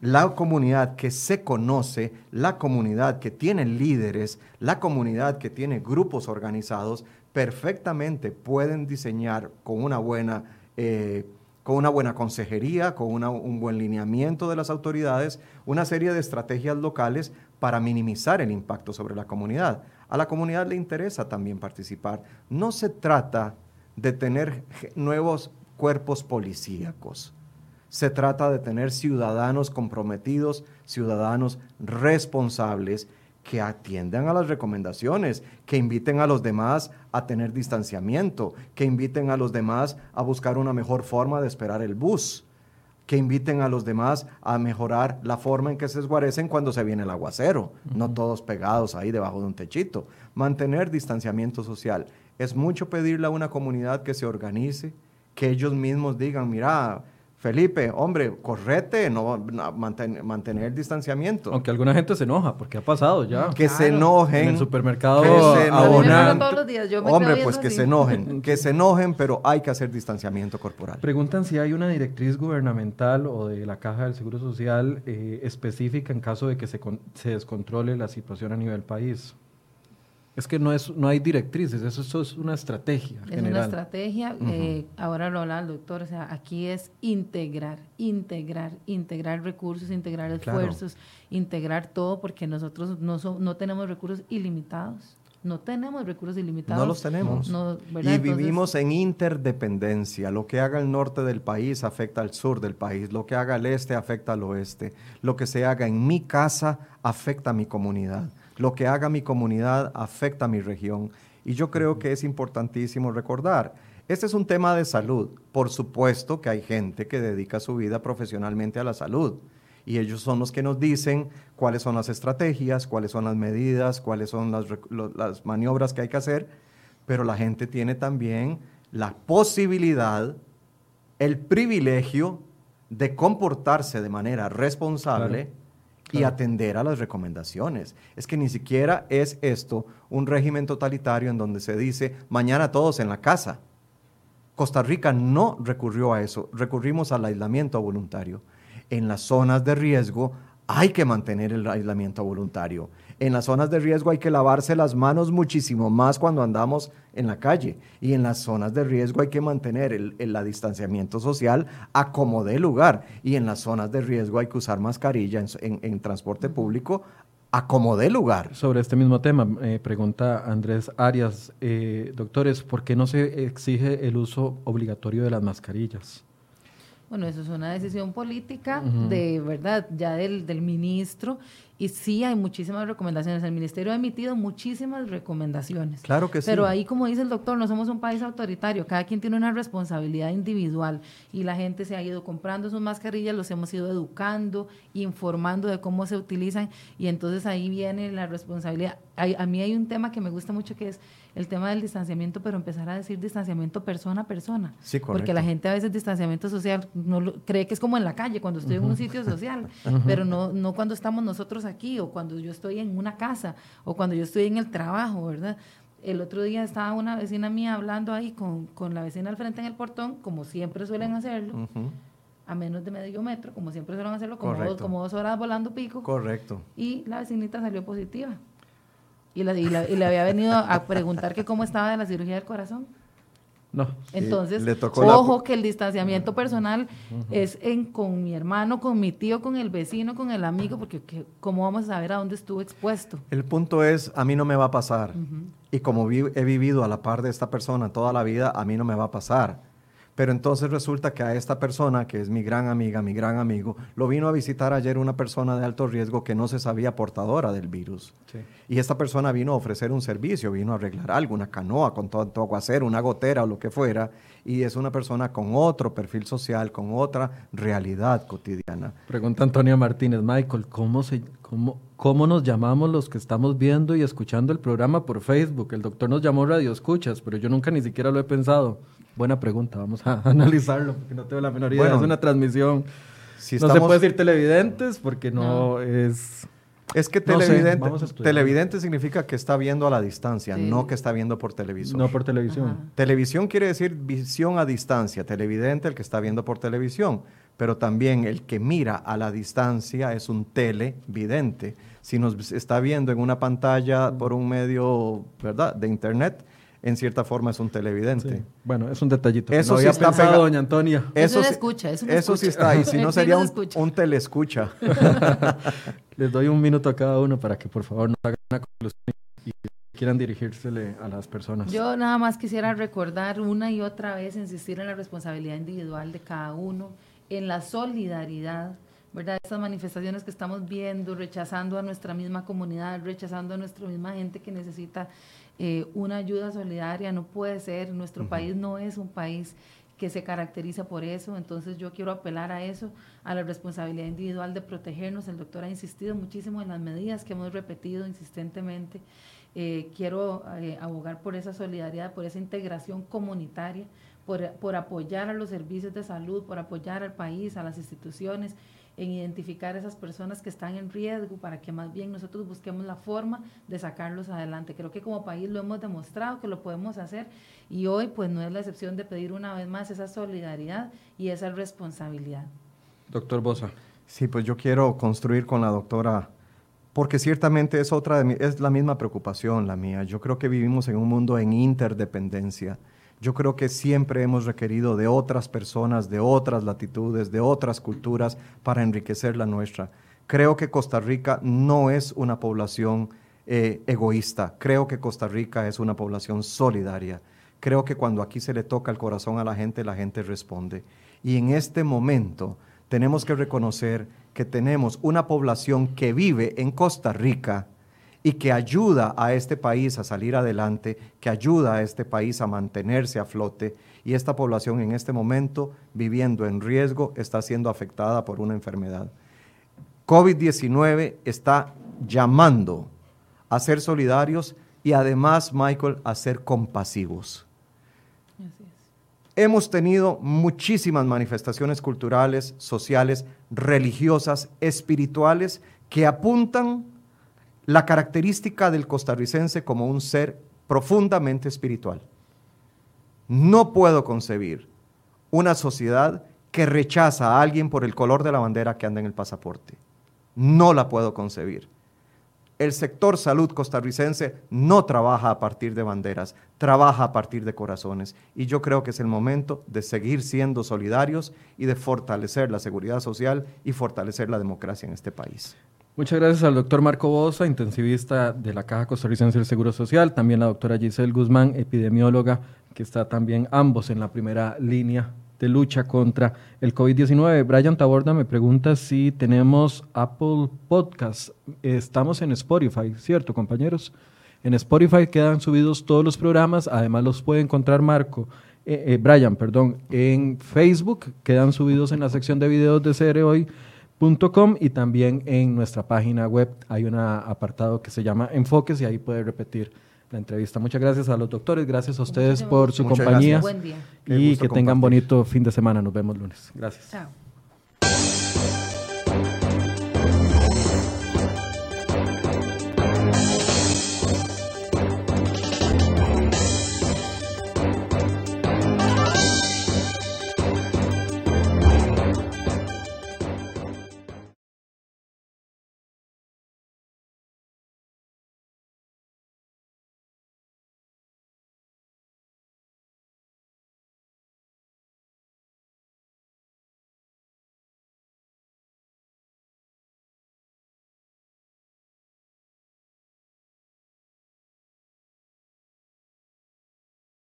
Speaker 3: la comunidad que se conoce, la comunidad que tiene líderes, la comunidad que tiene grupos organizados, perfectamente pueden diseñar con una buena eh, con una buena consejería, con un buen lineamiento de las autoridades, una serie de estrategias locales para minimizar el impacto sobre la comunidad. A la comunidad le interesa también participar. No se trata de tener nuevos cuerpos policíacos. Se trata de tener ciudadanos comprometidos, ciudadanos responsables que atiendan a las recomendaciones, que inviten a los demás a tener distanciamiento, que inviten a los demás a buscar una mejor forma de esperar el bus, que inviten a los demás a mejorar la forma en que se esguarecen cuando se viene el aguacero, no todos pegados ahí debajo de un techito. Mantener distanciamiento social. Es mucho pedirle a una comunidad que se organice, que ellos mismos digan, mira, Felipe, hombre, correte, no mantener el distanciamiento.
Speaker 1: Aunque alguna gente se enoja, porque ha pasado ya.
Speaker 3: Que se enojen. En
Speaker 1: el supermercado
Speaker 3: Hombre, pues que se enojen, que se enojen, pero hay que hacer distanciamiento corporal.
Speaker 1: Preguntan si hay una directriz gubernamental o de la Caja del Seguro Social eh, específica en caso de que se, se descontrole la situación a nivel país. Es que no, es, no hay directrices, eso, es una estrategia.
Speaker 2: Es una estrategia, eh, ahora lo hablaba el doctor, o sea, aquí es integrar, integrar, integrar recursos, integrar esfuerzos, integrar todo, porque nosotros no, no tenemos recursos ilimitados. No tenemos recursos ilimitados.
Speaker 3: No los tenemos. y vivimos en interdependencia. Lo que haga el norte del país afecta al sur del país. Lo que haga el este afecta al oeste. Lo que se haga en mi casa afecta a mi comunidad. Lo que haga mi comunidad afecta a mi región. Y yo creo que es importantísimo recordar, este es un tema de salud. Por supuesto que hay gente que dedica su vida profesionalmente a la salud. Y ellos son los que nos dicen cuáles son las estrategias, cuáles son las medidas, cuáles son las, las maniobras que hay que hacer. Pero la gente tiene también la posibilidad, el privilegio de comportarse de manera responsable y atender a las recomendaciones. Es que ni siquiera es esto un régimen totalitario en donde se dice mañana todos en la casa. Costa Rica no recurrió a eso, recurrimos al aislamiento voluntario. En las zonas de riesgo hay que mantener el aislamiento voluntario. En las zonas de riesgo hay que lavarse las manos muchísimo más cuando andamos en la calle. Y en las zonas de riesgo hay que mantener el, el distanciamiento social a como dé lugar. Y en las zonas de riesgo hay que usar mascarilla en, transporte público a como dé lugar.
Speaker 1: Sobre este mismo tema, eh, pregunta Andrés Arias, eh, doctores, ¿por qué no se exige el uso obligatorio de las mascarillas?
Speaker 2: Bueno, eso es una decisión política de verdad, ya del, del ministro y sí hay muchísimas recomendaciones. El Ministerio ha emitido muchísimas recomendaciones.
Speaker 3: Claro que sí.
Speaker 2: Pero ahí, como dice el doctor, no somos un país autoritario. Cada quien tiene una responsabilidad individual y la gente se ha ido comprando sus mascarillas, los hemos ido educando, informando de cómo se utilizan y entonces ahí viene la responsabilidad. a mí hay un tema que me gusta mucho que es el tema del distanciamiento, pero empezar a decir distanciamiento persona a persona.
Speaker 3: Sí,
Speaker 2: Porque la gente a veces distanciamiento social no cree que es como en la calle, cuando estoy en un sitio social, pero no, no cuando estamos nosotros aquí o cuando yo estoy en una casa o cuando yo estoy en el trabajo, ¿verdad? El otro día estaba una vecina mía hablando ahí con, con la vecina al frente en el portón, como siempre suelen hacerlo. a menos de medio metro, como siempre suelen hacerlo, como dos, como dos horas volando pico.
Speaker 3: Correcto.
Speaker 2: Y la vecinita salió positiva y, le había venido a preguntar que cómo estaba de la cirugía del corazón.
Speaker 1: No.
Speaker 2: Entonces, ojo que el distanciamiento personal es en con mi hermano, con mi tío, con el vecino, con el amigo, porque ¿cómo vamos a saber a dónde estuvo expuesto?
Speaker 3: El punto es, a mí no me va a pasar. Y como he vivido a la par de esta persona toda la vida, a mí no me va a pasar. Pero entonces resulta que a esta persona, que es mi gran amiga, mi gran amigo, lo vino a visitar ayer una persona de alto riesgo que no se sabía portadora del virus. Y esta persona vino a ofrecer un servicio, vino a arreglar algo, una canoa con todo, todo aguacero, una gotera o lo que fuera. Y es una persona con otro perfil social, con otra realidad cotidiana.
Speaker 1: Pregunta Antonia Martínez, Michael, ¿cómo, se, cómo, ¿cómo nos llamamos los que estamos viendo y escuchando el programa por Facebook? El doctor nos llamó Radio Escuchas, pero yo nunca ni siquiera lo he pensado. Buena pregunta, vamos a analizarlo, porque no tengo la menor idea. es una transmisión. Si no se puede decir televidentes porque no, es...
Speaker 3: Es que televidente, televidente significa que está viendo a la distancia, no que está viendo por televisión.
Speaker 1: No por televisión.
Speaker 3: Televisión quiere decir visión a distancia, televidente el que está viendo por televisión, pero también el que mira a la distancia es un televidente. Si nos está viendo en una pantalla por un medio, ¿verdad?, de internet, en cierta forma es un televidente.
Speaker 1: Bueno, es un detallito.
Speaker 3: Eso sí está pegado,
Speaker 1: doña Antonia.
Speaker 2: Eso, sí, escucha,
Speaker 3: eso, sí está ahí, si no sería un, un telescucha.
Speaker 1: Les doy un minuto a cada uno para que por favor nos hagan una conclusión y quieran dirigírsele a las personas.
Speaker 2: Yo nada más quisiera recordar una y otra vez, insistir en la responsabilidad individual de cada uno, en la solidaridad, ¿verdad? Estas manifestaciones que estamos viendo, rechazando a nuestra misma comunidad, rechazando a nuestra misma gente que necesita eh, una ayuda solidaria, no puede ser, nuestro país no es un país que se caracteriza por eso, entonces yo quiero apelar a eso, a la responsabilidad individual de protegernos. El doctor ha insistido muchísimo en las medidas que hemos repetido insistentemente. Eh, quiero eh, abogar por esa solidaridad, por esa integración comunitaria, por, por apoyar a los servicios de salud, por apoyar al país, a las instituciones en identificar a esas personas que están en riesgo para que más bien nosotros busquemos la forma de sacarlos adelante. Creo que como país lo hemos demostrado que lo podemos hacer y hoy pues no es la excepción de pedir una vez más esa solidaridad y esa responsabilidad.
Speaker 1: Doctor Bosa.
Speaker 3: Sí, pues yo quiero construir con la doctora porque ciertamente es otra de es la misma preocupación la mía. Yo creo que vivimos en un mundo en interdependencia yo creo que siempre hemos requerido de otras personas, de otras latitudes, de otras culturas para enriquecer la nuestra. Creo que Costa Rica no es una población eh, egoísta, creo que Costa Rica es una población solidaria. Creo que cuando aquí se le toca el corazón a la gente, la gente responde. Y en este momento tenemos que reconocer que tenemos una población que vive en Costa Rica, y que ayuda a este país a salir adelante, que ayuda a este país a mantenerse a flote y esta población en este momento viviendo en riesgo está siendo afectada por una enfermedad. COVID-19 está llamando a ser solidarios y además, Michael, a ser compasivos. Hemos tenido muchísimas manifestaciones culturales, sociales, religiosas, espirituales que apuntan la característica del costarricense como un ser profundamente espiritual. No puedo concebir una sociedad que rechaza a alguien por el color de la bandera que anda en el pasaporte. No la puedo concebir. El sector salud costarricense no trabaja a partir de banderas, trabaja a partir de corazones. Y yo creo que es el momento de seguir siendo solidarios y de fortalecer la seguridad social y fortalecer la democracia en este país.
Speaker 1: Muchas gracias al doctor Marco Bosa, intensivista de la Caja Costarricense del Seguro Social, también la doctora Giselle Guzmán, epidemióloga, que está también ambos en la primera línea de lucha contra el COVID-19. Brian Taborda me pregunta si tenemos Apple Podcast. Estamos en Spotify, ¿cierto, compañeros? En Spotify quedan subidos todos los programas, además los puede encontrar Marco, eh, eh, Brian, perdón, en Facebook, quedan subidos en la sección de videos de CROI.com y también en nuestra página web hay un apartado que se llama Enfoques y ahí puede repetir la entrevista. Muchas gracias a los doctores, gracias a ustedes por su compañía y que tengan bonito fin de semana. Nos vemos lunes. Gracias. Chao.